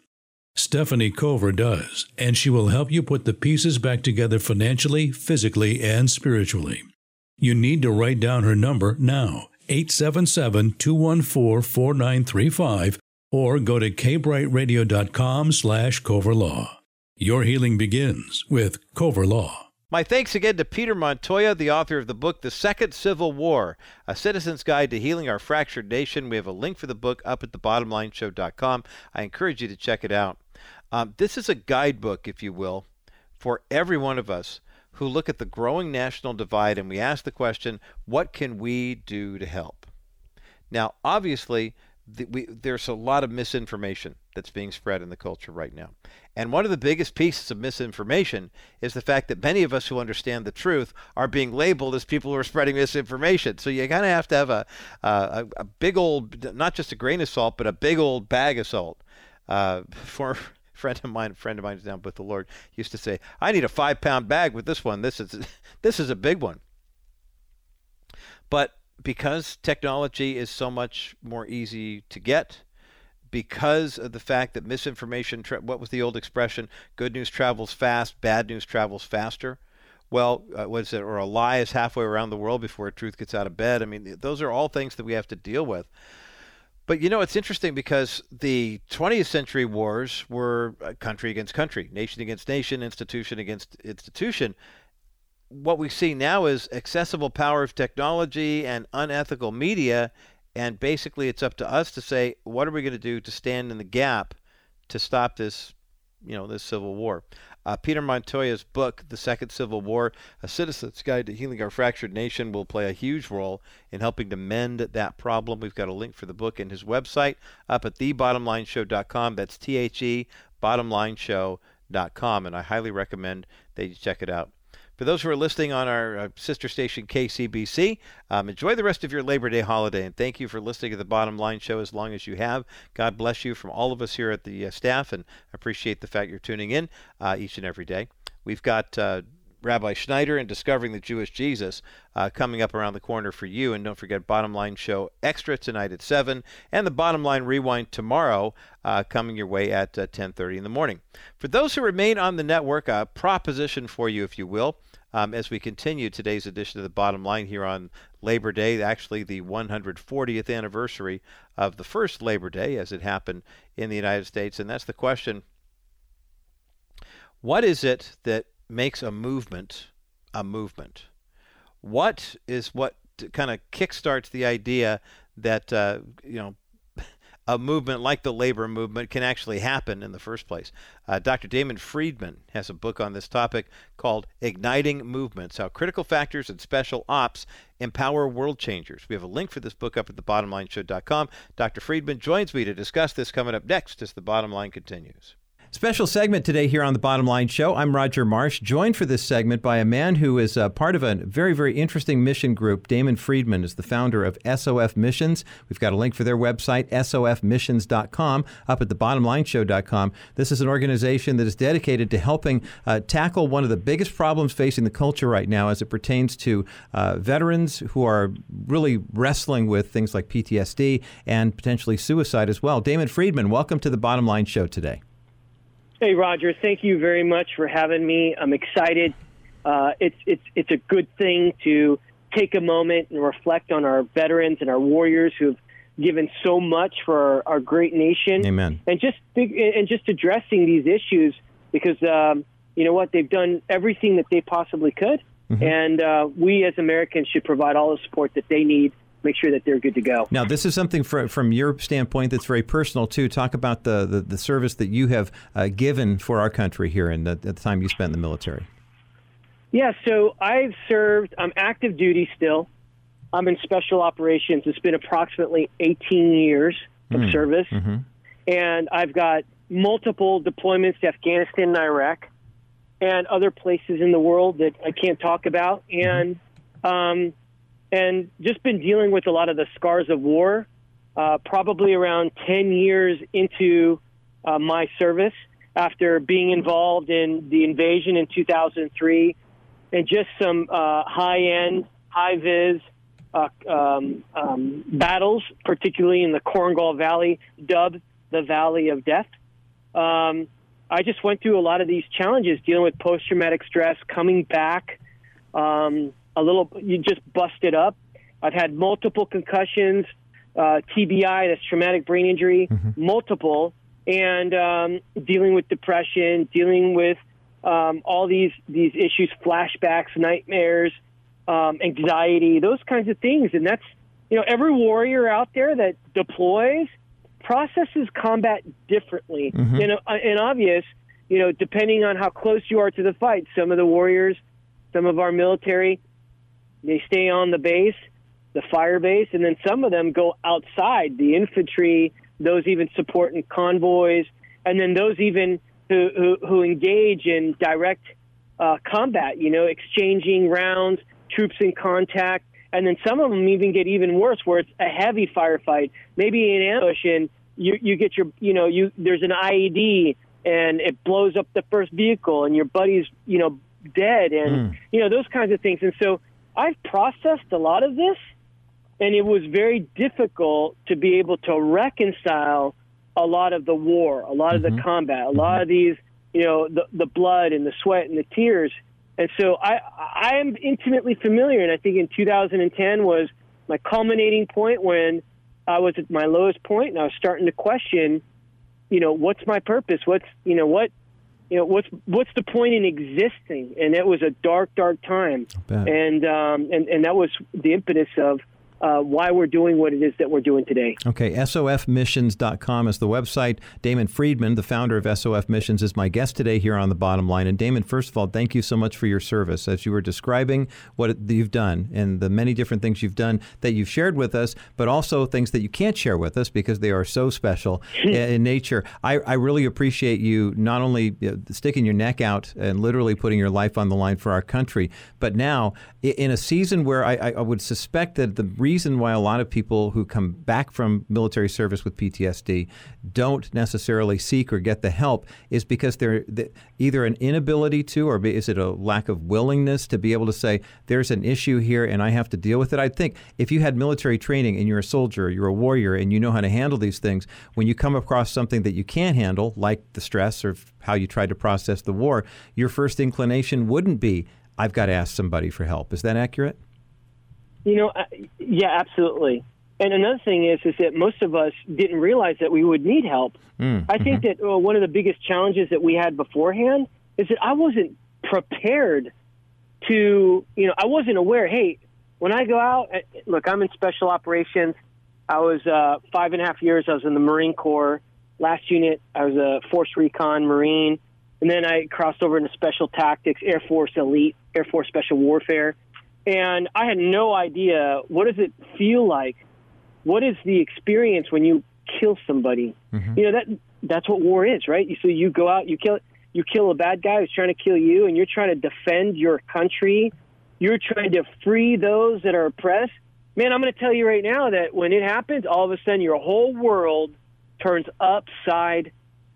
Stephanie Cover does, and she will help you put the pieces back together financially, physically, and spiritually. You need to write down her number now 877 214 4935 or go to kbrightradio.com slash coverlaw. Your healing begins with Cover Law. My thanks again to Peter Montoya, the author of the book The Second Civil War, A Citizen's Guide to Healing Our Fractured Nation. We have a link for the book up at thebottomlineshow.com. I encourage you to check it out. Um, this is a guidebook, if you will, for every one of us who look at the growing national divide and we ask the question, what can we do to help? Now, obviously, we, there's a lot of misinformation that's being spread in the culture right now. And one of the biggest pieces of misinformation is the fact that many of us who understand the truth are being labeled as people who are spreading misinformation. So you kind of have to have a, a, a, big old, not just a grain of salt, but a big old bag of salt. Uh, friend of mine, friend of mine down with the Lord, used to say, "I need a five pound bag with this one. This is this is a big one." But because technology is so much more easy to get, because of the fact that misinformation, tra- what was the old expression? Good news travels fast, bad news travels faster. Well, uh, was it, or a lie is halfway around the world before truth gets out of bed. I mean, those are all things that we have to deal with. But you know, it's interesting because the 20th century wars were country against country, nation against nation, institution against institution what we see now is accessible power of technology and unethical media. And basically, it's up to us to say, what are we going to do to stand in the gap to stop this, you know, this civil war? Uh, Peter Montoya's book, The Second Civil War, A Citizen's Guide to Healing Our Fractured Nation, will play a huge role in helping to mend that problem. We've got a link for the book and his website up at thebottomlineshow.com. That's T H E, bottomlineshow.com. And I highly recommend that you check it out. For those who are listening on our uh, sister station KCBC, um, enjoy the rest of your Labor Day holiday and thank you for listening to the Bottom Line Show as long as you have. God bless you from all of us here at the uh, staff and appreciate the fact you're tuning in uh, each and every day. We've got uh, Rabbi Schneider and Discovering the Jewish Jesus uh, coming up around the corner for you. And don't forget Bottom Line Show Extra tonight at 7 and the Bottom Line Rewind tomorrow uh, coming your way at 10.30 uh, in the morning. For those who remain on the network, a proposition for you, if you will, um, as we continue today's edition of the Bottom Line here on Labor Day, actually the 140th anniversary of the first Labor Day as it happened in the United States. And that's the question, what is it that makes a movement a movement? What is what kind of kickstarts the idea that uh, you know a movement like the labor movement can actually happen in the first place. Uh, Dr. Damon Friedman has a book on this topic called Igniting Movements How Critical Factors and Special Ops Empower World Changers. We have a link for this book up at thebottomlineshow.com. Dr. Friedman joins me to discuss this coming up next as the bottom line continues. Special segment today here on the Bottom Line Show. I'm Roger Marsh, joined for this segment by a man who is uh, part of a very, very interesting mission group. Damon Friedman is the founder of SOF Missions. We've got a link for their website, sofmissions.com, up at thebottomlineshow.com. This is an organization that is dedicated to helping uh, tackle one of the biggest problems facing the culture right now as it pertains to uh, veterans who are really wrestling with things like PTSD and potentially suicide as well. Damon Friedman, welcome to the Bottom Line Show today. Hey, Roger. Thank you very much for having me. I'm excited. Uh, it's it's it's a good thing to take a moment and reflect on our veterans and our warriors who've given so much for our, our great nation. Amen. And just and just addressing these issues because um, you know what they've done everything that they possibly could, mm-hmm. and uh, we as Americans should provide all the support that they need make sure that they're good to go. Now, this is something for, from your standpoint that's very personal too. Talk about the the, the service that you have uh, given for our country here and the, the time you spent in the military. Yeah, so I've served. I'm active duty still. I'm in special operations. It's been approximately 18 years of mm. service, mm-hmm. and I've got multiple deployments to Afghanistan and Iraq, and other places in the world that I can't talk about. And mm-hmm. um, and just been dealing with a lot of the scars of war. Uh, probably around 10 years into uh, my service, after being involved in the invasion in 2003, and just some uh, high-end, high-vis uh, um, um, battles, particularly in the Korengal Valley, dubbed the Valley of Death. Um, I just went through a lot of these challenges, dealing with post-traumatic stress, coming back. Um, a little, you just busted up. I've had multiple concussions, uh, TBI, that's traumatic brain injury, mm-hmm. multiple, and um, dealing with depression, dealing with um, all these these issues, flashbacks, nightmares, um, anxiety, those kinds of things. And that's you know every warrior out there that deploys processes combat differently. Mm-hmm. And, uh, and obvious, you know, depending on how close you are to the fight, some of the warriors, some of our military they stay on the base, the fire base, and then some of them go outside the infantry, those even supporting convoys, and then those even who, who, who engage in direct uh, combat, you know, exchanging rounds, troops in contact. And then some of them even get even worse, where it's a heavy firefight, maybe an ambush, and you, you get your, you know, you there's an IED and it blows up the first vehicle, and your buddy's, you know, dead, and mm. you know those kinds of things. And so I've processed a lot of this, and it was very difficult to be able to reconcile a lot of the war, a lot mm-hmm. of the mm-hmm. combat, a lot of these, you know, the, the blood and the sweat and the tears. And so I, I am intimately familiar, and I think in 2010 was my culminating point when I was at my lowest point, and I was starting to question, you know, what's my purpose? What's, you know, what you know what's what's the point in existing? And it was a dark dark time. And um and and that was the impetus of uh, why we're doing what it is that we're doing today. Okay, sofmissions.com is the website. Damon Friedman, the founder of SOF Missions, is my guest today here on the bottom line. And Damon, first of all, thank you so much for your service. As you were describing what you've done and the many different things you've done that you've shared with us, but also things that you can't share with us because they are so special in nature. I, I, really appreciate you not only sticking your neck out and literally putting your life on the line for our country, but now in a season where I, I would suspect that the reason why a lot of people who come back from military service with PTSD don't necessarily seek or get the help is because they're either an inability to, or is it a lack of willingness to be able to say, there's an issue here and I have to deal with it. I think if you had military training and you're a soldier, you're a warrior, and you know how to handle these things, when you come across something that you can't handle, like the stress or how you tried to process the war, your first inclination wouldn't be, I've got to ask somebody for help. Is that accurate? You know, yeah, absolutely. And another thing is, is that most of us didn't realize that we would need help. Mm, I think mm-hmm. that uh, one of the biggest challenges that we had beforehand is that I wasn't prepared to, you know, I wasn't aware. Hey, when I go out, uh, look, I'm in special operations. I was uh, five and a half years. I was in the Marine Corps. Last unit, I was a Force Recon Marine, and then I crossed over into Special Tactics, Air Force Elite, Air Force Special Warfare and I had no idea what does it feel like. What is the experience when you kill somebody? Mm-hmm. You know that that's what war is, right? You so you go out, you kill you kill a bad guy who's trying to kill you, and you're trying to defend your country. You're trying to free those that are oppressed. Man, I'm going to tell you right now that when it happens, all of a sudden your whole world turns upside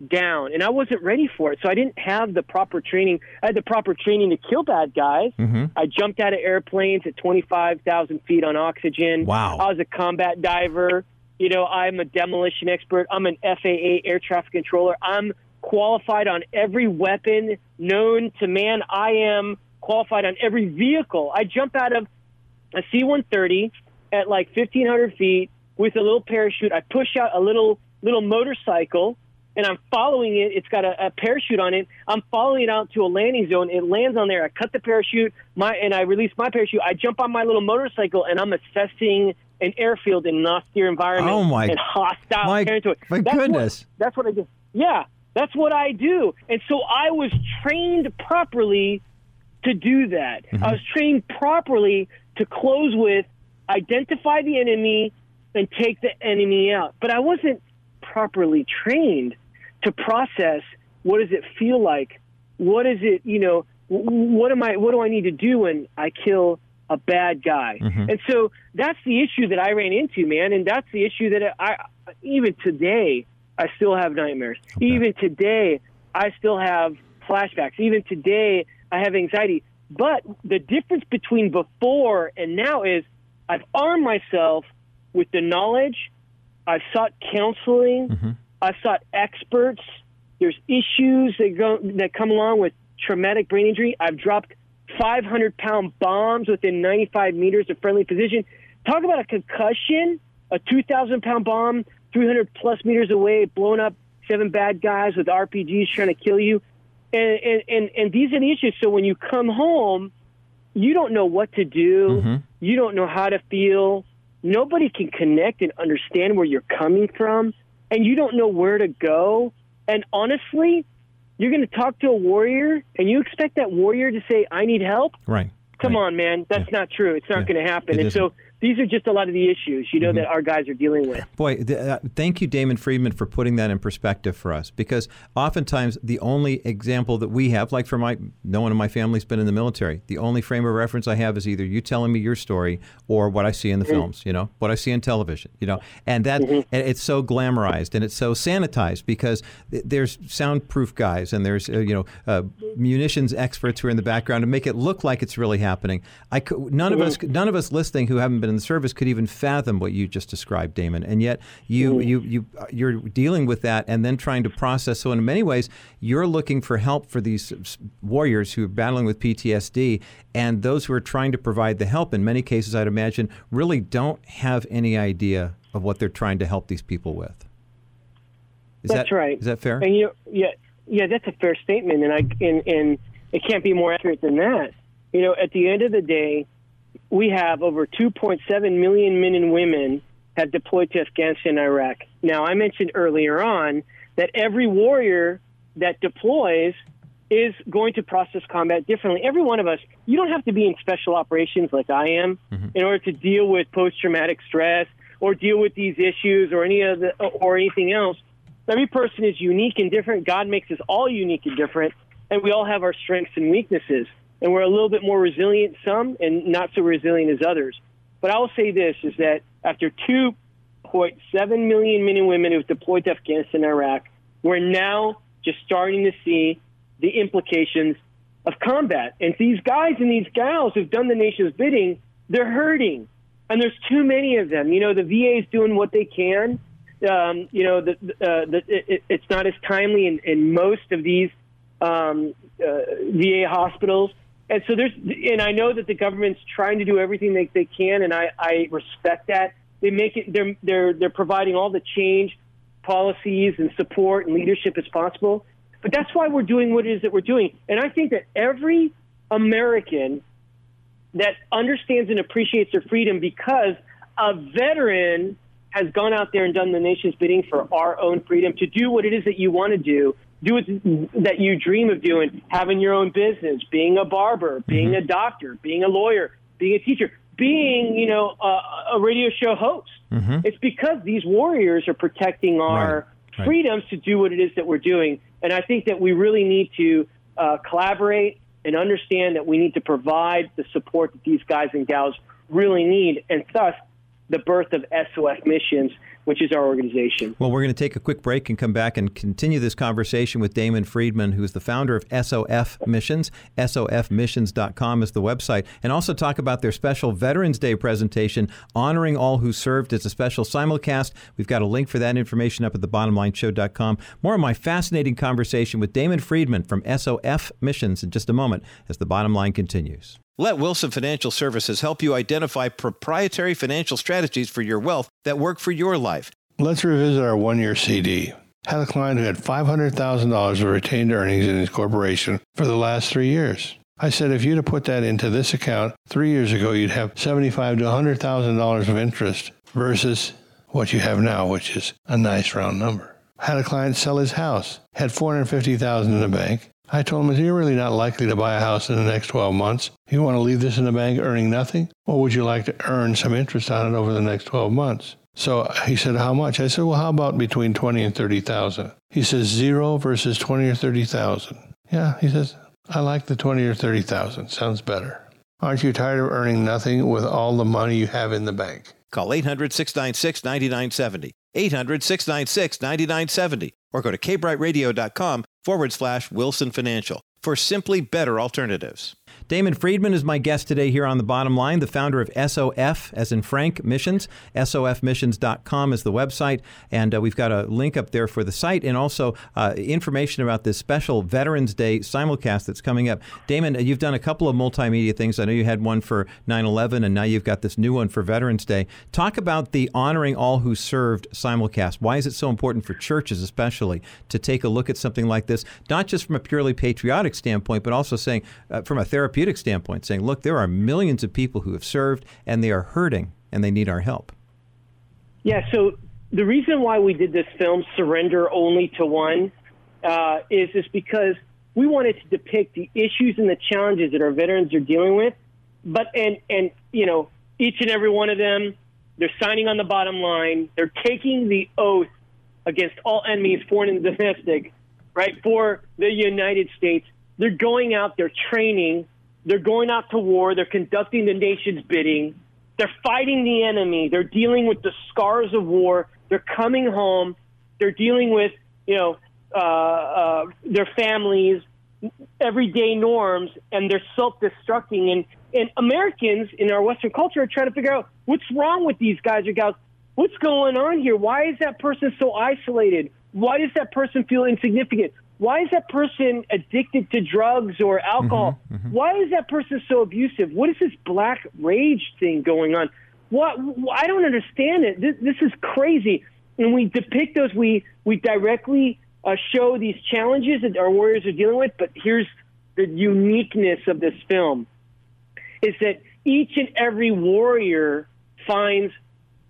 down. And I wasn't ready for it. So I didn't have the proper training. I had the proper training to kill bad guys. Mm-hmm. I jumped out of airplanes at 25,000 feet on oxygen. Wow. I was a combat diver. You know, I'm a demolition expert. I'm an FAA air traffic controller. I'm qualified on every weapon known to man. I am qualified on every vehicle. I jump out of a C 130 at like 1,500 feet with a little parachute. I push out a little little motorcycle and I'm following it. It's got a, a, parachute on it. I'm following it out to a landing zone. It lands on there. I cut the parachute, my and I release my parachute. I jump on my little motorcycle and I'm assessing an airfield in an austere environment oh my, and hostile my, territory. My that's goodness. What, that's what I do. Yeah, that's what I do. And so I was trained properly to do that. Mm-hmm. I was trained properly to close with, identify the enemy, and take the enemy out. But I wasn't properly trained to process what does it feel like? What is it, you know, what am I what do I need to do when I kill a bad guy? Mm-hmm. And so that's the issue that I ran into, man, and that's the issue that I even today I still have nightmares. Okay. Even today I still have flashbacks. Even today I have anxiety. But the difference between before and now is I've armed myself with the knowledge. I've sought counseling. Mm-hmm. I've sought experts. There's issues that go that come along with traumatic brain injury. I've dropped 500 pound bombs within 95 meters of friendly position. Talk about a concussion, a 2,000 pound bomb 300 plus meters away, blown up seven bad guys with RPGs trying to kill you. And, and, and, and these are the issues. So when you come home, you don't know what to do. Mm-hmm. You don't know how to feel. Nobody can connect and understand where you're coming from. And you don't know where to go. And honestly, you're going to talk to a warrior and you expect that warrior to say, I need help. Right. Come right. on, man. That's yeah. not true. It's not yeah. going to happen. It and isn't. so these are just a lot of the issues, you know, mm-hmm. that our guys are dealing with. Boy, th- uh, thank you, Damon Friedman, for putting that in perspective for us. Because oftentimes the only example that we have, like for my, no one in my family's been in the military. The only frame of reference I have is either you telling me your story or what I see in the Mm-hmm. films. You know, what I see on television. You know, and that and it's so glamorized and it's so sanitized because th- there's soundproof guys and there's uh, you know uh, munitions experts who are in the background to make it look like it's really happening. I could, none of us, none of us listening who haven't been in the service could even fathom what you just described, Damon. And yet you mm. you you uh, you're dealing with that and then trying to process. So in many ways, you're looking for help for these warriors who are battling with PTSD, and those who are trying to provide the help. In many cases, I'd imagine really don't have any idea of what they're trying to help these people with. Is that's that, right. Is that fair? And you, yeah, yeah, that's a fair statement, and I and, and it can't be more accurate than that. You know, at the end of the day, we have over 2.7 million men and women have deployed to Afghanistan and Iraq. Now, I mentioned earlier on that every warrior that deploys is going to process combat differently. Every one of us, you don't have to be in special operations like I am Mm-hmm. in order to deal with post-traumatic stress or deal with these issues or any of the, or anything else. Every person is unique and different. God makes us all unique and different, and we all have our strengths and weaknesses. And we're a little bit more resilient some and not so resilient as others. But I will say this is that after 2.7 million men and women who've deployed to Afghanistan and Iraq, we're now just starting to see the implications of combat. And these guys and these gals who've done the nation's bidding, they're hurting. And there's too many of them. You know, the VA is doing what they can. Um, you know, the, uh, the, it, it's not as timely in, in most of these um, uh, VA hospitals. And so there's, and I know that the government's trying to do everything they, they can, and I, I respect that. They make it, they're, they're, they're providing all the change policies and support and leadership as possible. But that's why we're doing what it is that we're doing. And I think that every American that understands and appreciates their freedom because a veteran has gone out there and done the nation's bidding for our own freedom to do what it is that you want to do, do what that you dream of doing, having your own business, being a barber, being a doctor, being a lawyer, being a teacher, being, you know, a, a radio show host. Mhm. It's because these warriors are protecting our right. freedoms to do what it is that we're doing. And I think that we really need to uh, collaborate and understand that we need to provide the support that these guys and gals really need, and thus the birth of SOF missions which is our organization. Well, we're going to take a quick break and come back and continue this conversation with Damon Friedman, who's the founder of SOF Missions. SOFmissions.com is the website. And also talk about their special Veterans Day presentation, honoring all who served. It's a special simulcast. We've got a link for that information up at thebottomlineshow.com. More of my fascinating conversation with Damon Friedman from SOF Missions in just a moment as the bottom line continues. Let Wilson Financial Services help you identify proprietary financial strategies for your wealth that work for your life. Let's revisit our one year CD. Had a client who had $500,000 of retained earnings in his corporation for the last three years. I said, if you'd have put that into this account three years ago, you'd have $75 to $100,000 of interest versus what you have now, which is a nice round number. Had a client sell his house, had 450,000 in the bank, I told him, You're really not likely to buy a house in the next 12 months. You want to leave this in the bank earning nothing? Or would you like to earn some interest on it over the next 12 months? So he said, How much? I said, Well, how about between 20 and 30,000? He says, Zero versus 20 or 30,000. Yeah, he says, I like the 20 or 30,000. Sounds better. Aren't you tired of earning nothing with all the money you have in the bank? Call 800 696 9970. 800 696 9970 or go to kbrightradio.com forward slash Wilson Financial for simply better alternatives. Damon Friedman is my guest today here on The Bottom Line, the founder of SOF, as in Frank Missions. SOFmissions.com is the website, and uh, we've got a link up there for the site and also uh, information about this special Veterans Day simulcast that's coming up. Damon, uh, you've done a couple of multimedia things. I know you had one for 9 11, and now you've got this new one for Veterans Day. Talk about the Honoring All Who Served simulcast. Why is it so important for churches, especially, to take a look at something like this, not just from a purely patriotic standpoint, but also saying uh, from a therapeutic therapeutic standpoint, saying, look, there are millions of people who have served and they are hurting and they need our help. Yeah, so the reason why we did this film, Surrender Only to One, uh, is is because we wanted to depict the issues and the challenges that our veterans are dealing with, but and and you know each and every one of them, they're signing on the bottom line, they're taking the oath against all enemies, foreign and domestic, right, for the United States. They're going out, they're training, they're going out to war. They're conducting the nation's bidding. They're fighting the enemy. They're dealing with the scars of war. They're coming home. They're dealing with, you know, uh, uh, their families, everyday norms, and they're self-destructing. And and Americans in our Western culture are trying to figure out what's wrong with these guys or gals. What's going on here? Why is that person so isolated? Why does that person feel insignificant? Why is that person addicted to drugs or alcohol? Mm-hmm, mm-hmm. Why is that person so abusive? What is this black rage thing going on? What I don't understand it. This, this is crazy. And we depict those. We we directly uh, show these challenges that our warriors are dealing with. But here's the uniqueness of this film: is that each and every warrior finds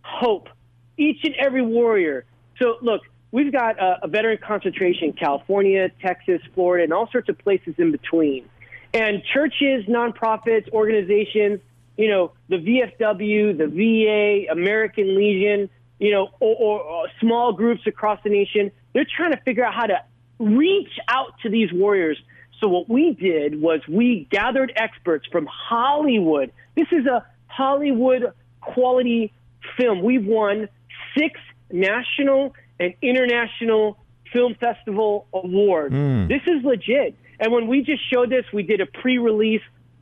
hope. Each and every warrior. So look, we've got a, a veteran concentration in California, Texas, Florida, and all sorts of places in between. And churches, nonprofits, organizations, you know, the VFW, the VA, American Legion, you know, or, or, or small groups across the nation, they're trying to figure out how to reach out to these warriors. So what we did was we gathered experts from Hollywood. This is a Hollywood quality film. We've won six national an international film festival award. Mm. This is legit. And when we just showed this, we did a pre-release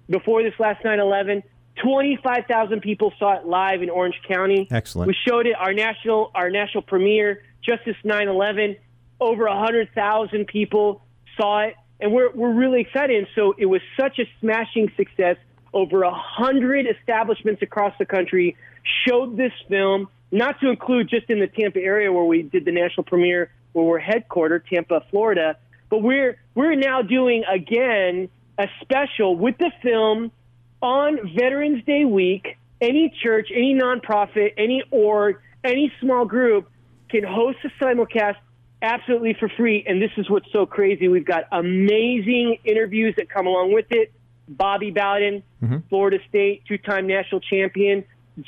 before this last 9/11. 25,000 people saw it live in Orange County. Excellent. We showed it our national our national premiere Justice this 9/11. Over 100,000 people saw it, and we're we're really excited. And so it was such a smashing success. Over a hundred establishments across the country showed this film not to include just in the Tampa area where we did the national premiere, where we're headquartered, Tampa, Florida. But we're we're now doing again a special with the film on Veterans Day week. Any church, any nonprofit, any org, any small group can host a simulcast absolutely for free. And this is what's so crazy. We've got amazing interviews that come along with it. Bobby Bowden, mm-hmm. Florida State two time national champion.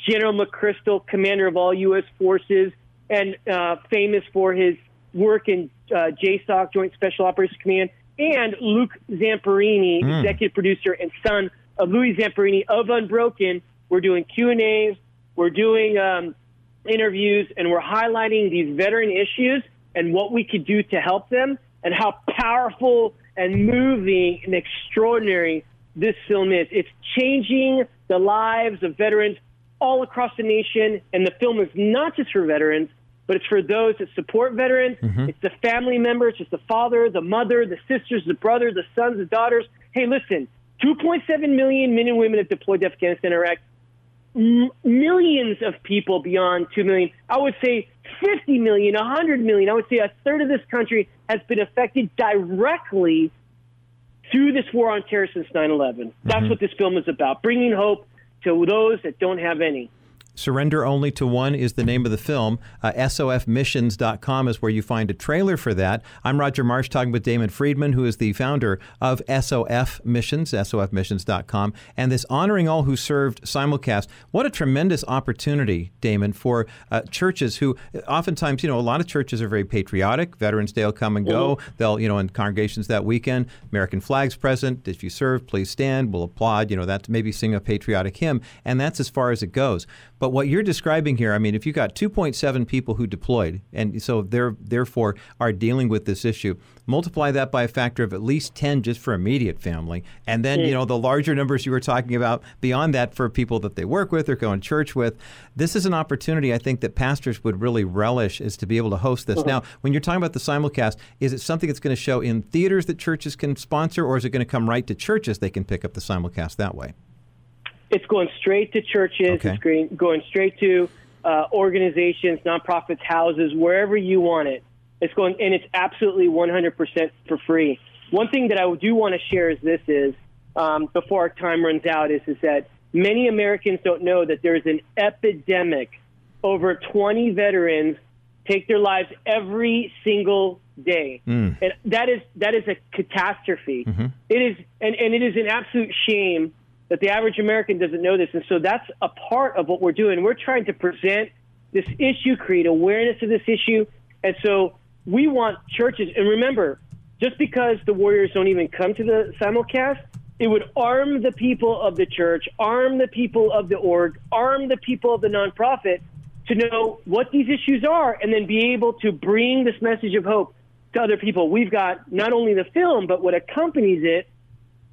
General McChrystal, commander of all U.S. forces, and uh, famous for his work in uh, JSOC, Joint Special Operations Command, and Luke Zamperini, Mm. executive producer and son of Louis Zamperini of Unbroken. We're doing Q and A's. We're doing um, interviews, and we're highlighting these veteran issues and what we could do to help them, and how powerful and moving and extraordinary this film is. It's changing the lives of veterans all across the nation, and the film is not just for veterans, but it's for those that support veterans. Mm-hmm. It's the family members, it's the father, the mother, the sisters, the brother, the sons, the daughters. Hey, listen, 2.7 million men and women have deployed to Afghanistan and Iraq. M- millions of people beyond 2 million. I would say 50 million, 100 million. I would say a third of this country has been affected directly through this war on terror since 9 11. That's mm-hmm. what this film is about bringing hope to those that don't have any. Surrender Only to One is the name of the film. Uh, SOFmissions.com is where you find a trailer for that. I'm Roger Marsh talking with Damon Friedman, who is the founder of SOF Missions, SOFmissions.com, and this Honoring All Who Served simulcast. What a tremendous opportunity, Damon, for uh, churches who oftentimes, you know, a lot of churches are very patriotic. Veterans Day will come and go. They'll, you know, in congregations that weekend, American flags present. If you serve, please stand. We'll applaud. You know, that's maybe sing a patriotic hymn, and that's as far as it goes. But what you're describing here, I mean, if you've got 2.7 people who deployed, and so they're therefore are dealing with this issue, multiply that by a factor of at least 10 just for immediate family, and then you hmm. know the larger numbers you were talking about beyond that for people that they work with or go in church with. This is an opportunity I think that pastors would really relish is to be able to host this. Hmm. Now, when you're talking about the simulcast, is it something that's going to show in theaters that churches can sponsor, or is it going to come right to churches? They can pick up the simulcast that way. It's going straight to churches. Okay. It's going, going straight to uh, organizations, nonprofits, houses, wherever you want it. It's going, and it's absolutely 100% for free. One thing that I do want to share is this: is um, before our time runs out, is is that many Americans don't know that there's an epidemic. Over 20 veterans take their lives every single day, and that is that is a catastrophe. It is, and, and it is an absolute shame that the average American doesn't know this. And so that's a part of what we're doing. We're trying to present this issue, create awareness of this issue. And so we want churches, and remember, just because the Warriors don't even come to the simulcast, it would arm the people of the church, arm the people of the org, arm the people of the nonprofit to know what these issues are and then be able to bring this message of hope to other people. We've got not only the film, but what accompanies it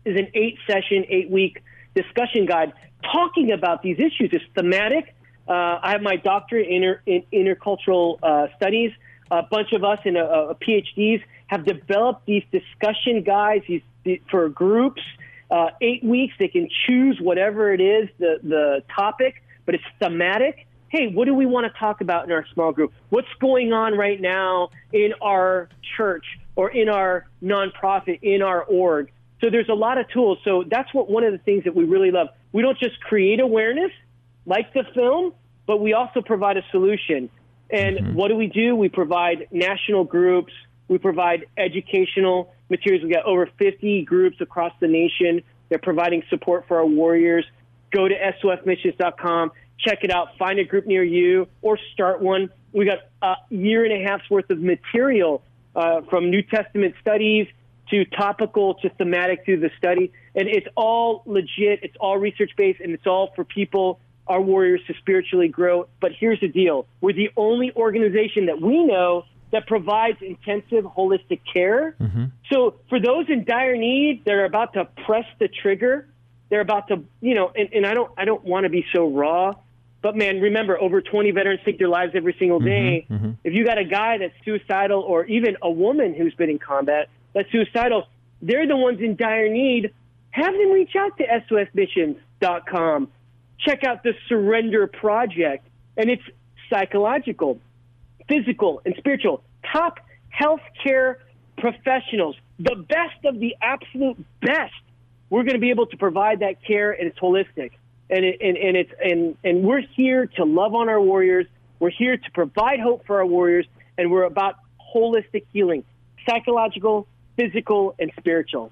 is an eight session, eight week discussion guide talking about these issues. It's thematic. Uh, I have my doctorate in, inter, in intercultural uh, studies. A bunch of us in a, a PhDs have developed these discussion guides these, the, for groups. Uh, eight weeks, they can choose whatever it is, the, the topic, but it's thematic. Hey, what do we want to talk about in our small group? What's going on right now in our church or in our nonprofit, in our org? So there's a lot of tools. So that's what one of the things that we really love. We don't just create awareness like the film, but we also provide a solution. And what do we do? We provide national groups. We provide educational materials. We've got over 50 groups across the nation. They're providing support for our warriors. Go to SOFmissions.com, check it out, find a group near you, or start one. We got a year and a half's worth of material uh, from New Testament studies to topical to thematic through the study. And it's all legit, it's all research based, and it's all for people, our warriors, to spiritually grow. But here's the deal we're the only organization that we know that provides intensive holistic care. Mm-hmm. So for those in dire need, they're about to press the trigger. They're about to, you know, and, and I don't, I don't want to be so raw, but man, remember, over 20 veterans take their lives every single mm-hmm, day. Mm-hmm. If you got a guy that's suicidal, or even a woman who's been in combat that's suicidal, they're the ones in dire need. Have them reach out to SOFmissions.com. Check out the Surrender Project, and it's psychological, physical, and spiritual. Top healthcare professionals, the best of the absolute best. We're going to be able to provide that care, and it's holistic, and it, and, and it's and and we're here to love on our warriors. We're here to provide hope for our warriors, and we're about holistic healing, psychological, physical, and spiritual.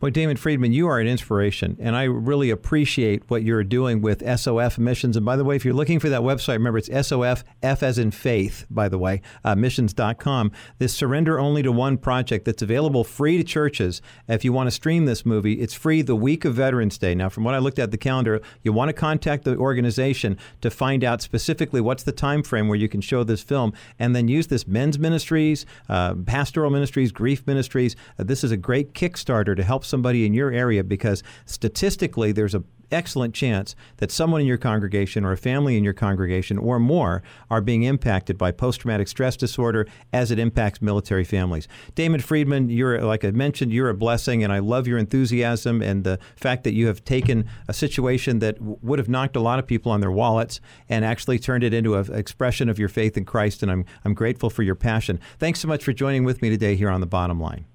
Boy, Damon Friedman, you are an inspiration, and I really appreciate what you're doing with SOF missions. And by the way, if you're looking for that website, remember it's SOF, F as in faith, by the way, uh, missions.com. This surrender only to one project that's available free to churches. If you want to stream this movie, it's free the week of Veterans Day. Now, from what I looked at the calendar, you want to contact the organization to find out specifically what's the time frame where you can show this film, and then use this men's ministries, uh, pastoral ministries, grief ministries. Uh, this is a great Kickstarter to help somebody in your area because statistically there's a excellent chance that someone in your congregation or a family in your congregation or more are being impacted by post traumatic stress disorder as it impacts military families. Damon Friedman, you're like I mentioned, you're a blessing, and I love your enthusiasm and the fact that you have taken a situation that would have knocked a lot of people on their wallets and actually turned it into an expression of your faith in Christ. And I'm I'm grateful for your passion. Thanks so much for joining with me today here on the Bottom Line.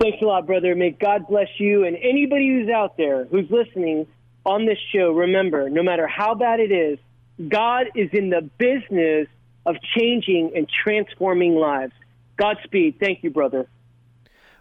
Thanks a lot, brother. May God bless you and anybody who's out there who's listening on this show. Remember, no matter how bad it is, God is in the business of changing and transforming lives. Godspeed. Thank you, brother.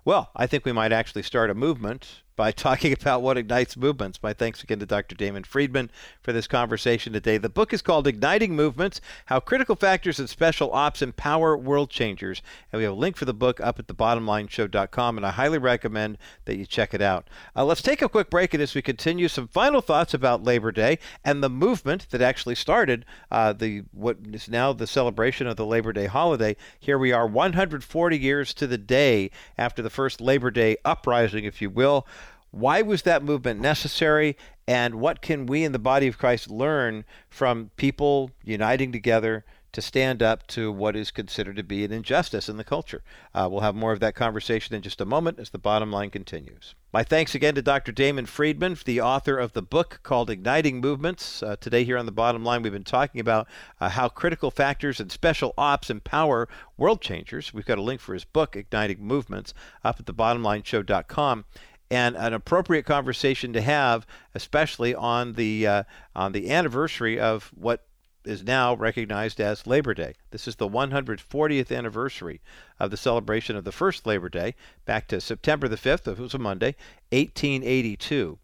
Well, I think we might actually start a movement by talking about what ignites movements. My thanks again to Dr. Damon Friedman for this conversation today. The book is called Igniting Movements How Critical Factors and Special Ops Empower World Changers. And we have a link for the book up at thebottomlineshow.com, and I highly recommend that you check it out. Uh, let's take a quick break, and as we continue, some final thoughts about Labor Day and the movement that actually started uh, the what is now the celebration of the Labor Day holiday. Here we are, 140 years to the day after the first Labor Day uprising, if you will. Why was that movement necessary? And what can we in the body of Christ learn from people uniting together to stand up to what is considered to be an injustice in the culture? Uh, we'll have more of that conversation in just a moment as the bottom line continues. My thanks again to Dr. Damon Friedman, the author of the book called Igniting Movements. Uh, today, here on the bottom line, we've been talking about uh, how critical factors and special ops empower world changers. We've got a link for his book, Igniting Movements, up at thebottomlineshow.com and an appropriate conversation to have, especially on the uh, on the anniversary of what is now recognized as Labor Day. This is the 140th anniversary of the celebration of the first Labor Day, back to September the 5th, it was a Monday, 1882.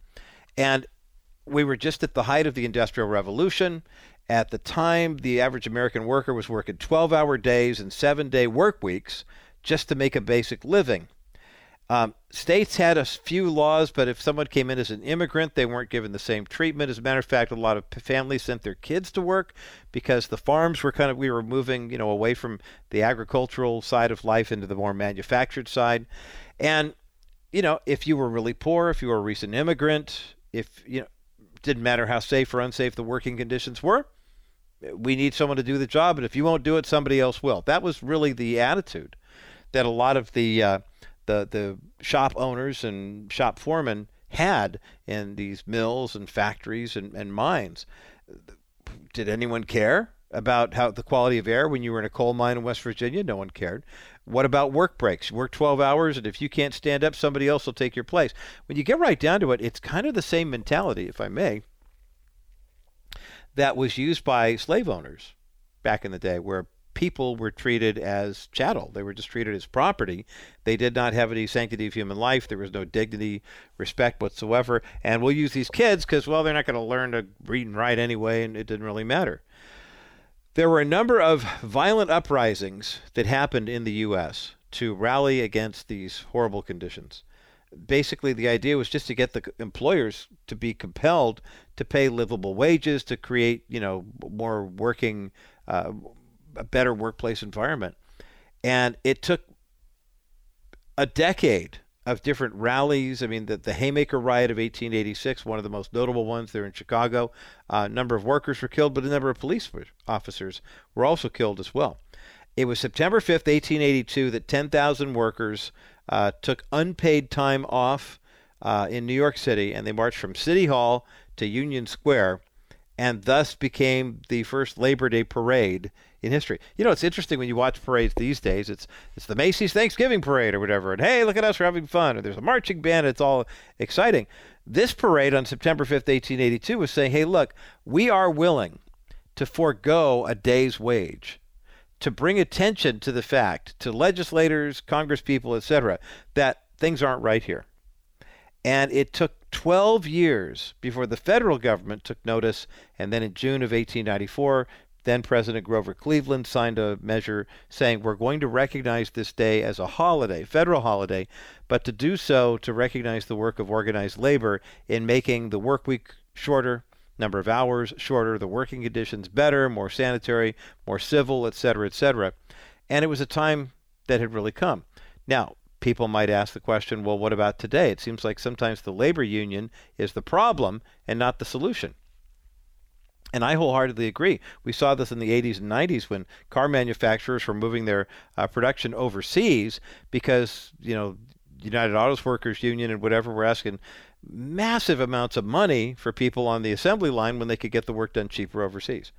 And we were just at the height of the Industrial Revolution. At the time, the average American worker was working 12 hour days and seven day work weeks just to make a basic living. Um, states had a few laws, but if someone came in as an immigrant, they weren't given the same treatment. As a matter of fact, a lot of families sent their kids to work because the farms were kind of we were moving, you know, away from the agricultural side of life into the more manufactured side. And you know, if you were really poor, if you were a recent immigrant, if you know, didn't matter how safe or unsafe the working conditions were, we need someone to do the job, and if you won't do it, somebody else will. That was really the attitude that a lot of the uh, the the shop owners and shop foremen had in these mills and factories and, and mines. Did anyone care about how the quality of air when you were in a coal mine in West Virginia? No one cared. What about work breaks? Work 12 hours, and if you can't stand up, somebody else will take your place. When you get right down to it, it's kind of the same mentality, if I may, that was used by slave owners back in the day, where people were treated as chattel. They were just treated as property. They did not have any sanctity of human life. There was no dignity, respect whatsoever. And we'll use these kids because, well, they're not going to learn to read and write anyway, and it didn't really matter. There were a number of violent uprisings that happened in the U.S. to rally against these horrible conditions. Basically, the idea was just to get the employers to be compelled to pay livable wages, to create, you know, more working, uh, a better workplace environment. And it took a decade of different rallies. I mean, the, the Haymarket Riot of 1886, one of the most notable ones there in Chicago. Uh, a number of workers were killed, but a number of police officers were also killed as well. It was September 5th, 1882, that 10,000 workers uh, took unpaid time off uh, in New York City and they marched from City Hall to Union Square and thus became the first Labor Day parade in history. You know, it's interesting when you watch parades these days. It's it's the Macy's Thanksgiving Parade or whatever, and hey, look at us, we're having fun. Or there's a marching band. It's all exciting. This parade on September 5th, 1882, was saying, hey, look, we are willing to forego a day's wage to bring attention to the fact to legislators, congresspeople, etc., that things aren't right here. And it took 12 years before the federal government took notice. And then in June of 1894, then President Grover Cleveland signed a measure saying we're going to recognize this day as a holiday, federal holiday, but to do so to recognize the work of organized labor in making the work week shorter, number of hours shorter, the working conditions better, more sanitary, more civil, et cetera, et cetera. And it was a time that had really come. Now, people might ask the question, well, what about today? It seems like sometimes the labor union is the problem and not the solution. And I wholeheartedly agree. We saw this in the 80s and 90s when car manufacturers were moving their uh, production overseas because, you know, United Autos Workers Union and whatever were asking massive amounts of money for people on the assembly line when they could get the work done cheaper overseas.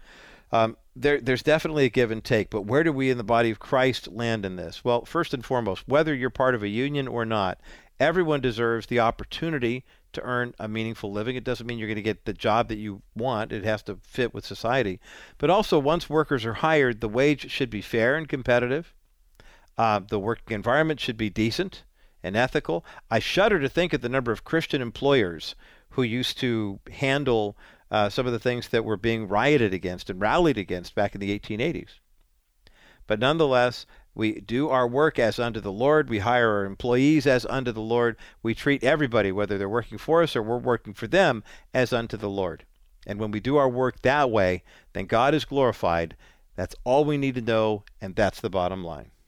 Um, there, there's definitely a give and take, but where do we in the body of Christ land in this? Well, first and foremost, whether you're part of a union or not, everyone deserves the opportunity to earn a meaningful living. It doesn't mean you're going to get the job that you want, it has to fit with society. But also, once workers are hired, the wage should be fair and competitive. Uh, the working environment should be decent and ethical. I shudder to think of the number of Christian employers who used to handle uh, some of the things that were being rioted against and rallied against back in the 1880s. But nonetheless, we do our work as unto the Lord. We hire our employees as unto the Lord. We treat everybody, whether they're working for us or we're working for them, as unto the Lord. And when we do our work that way, then God is glorified. That's all we need to know, and that's the bottom line.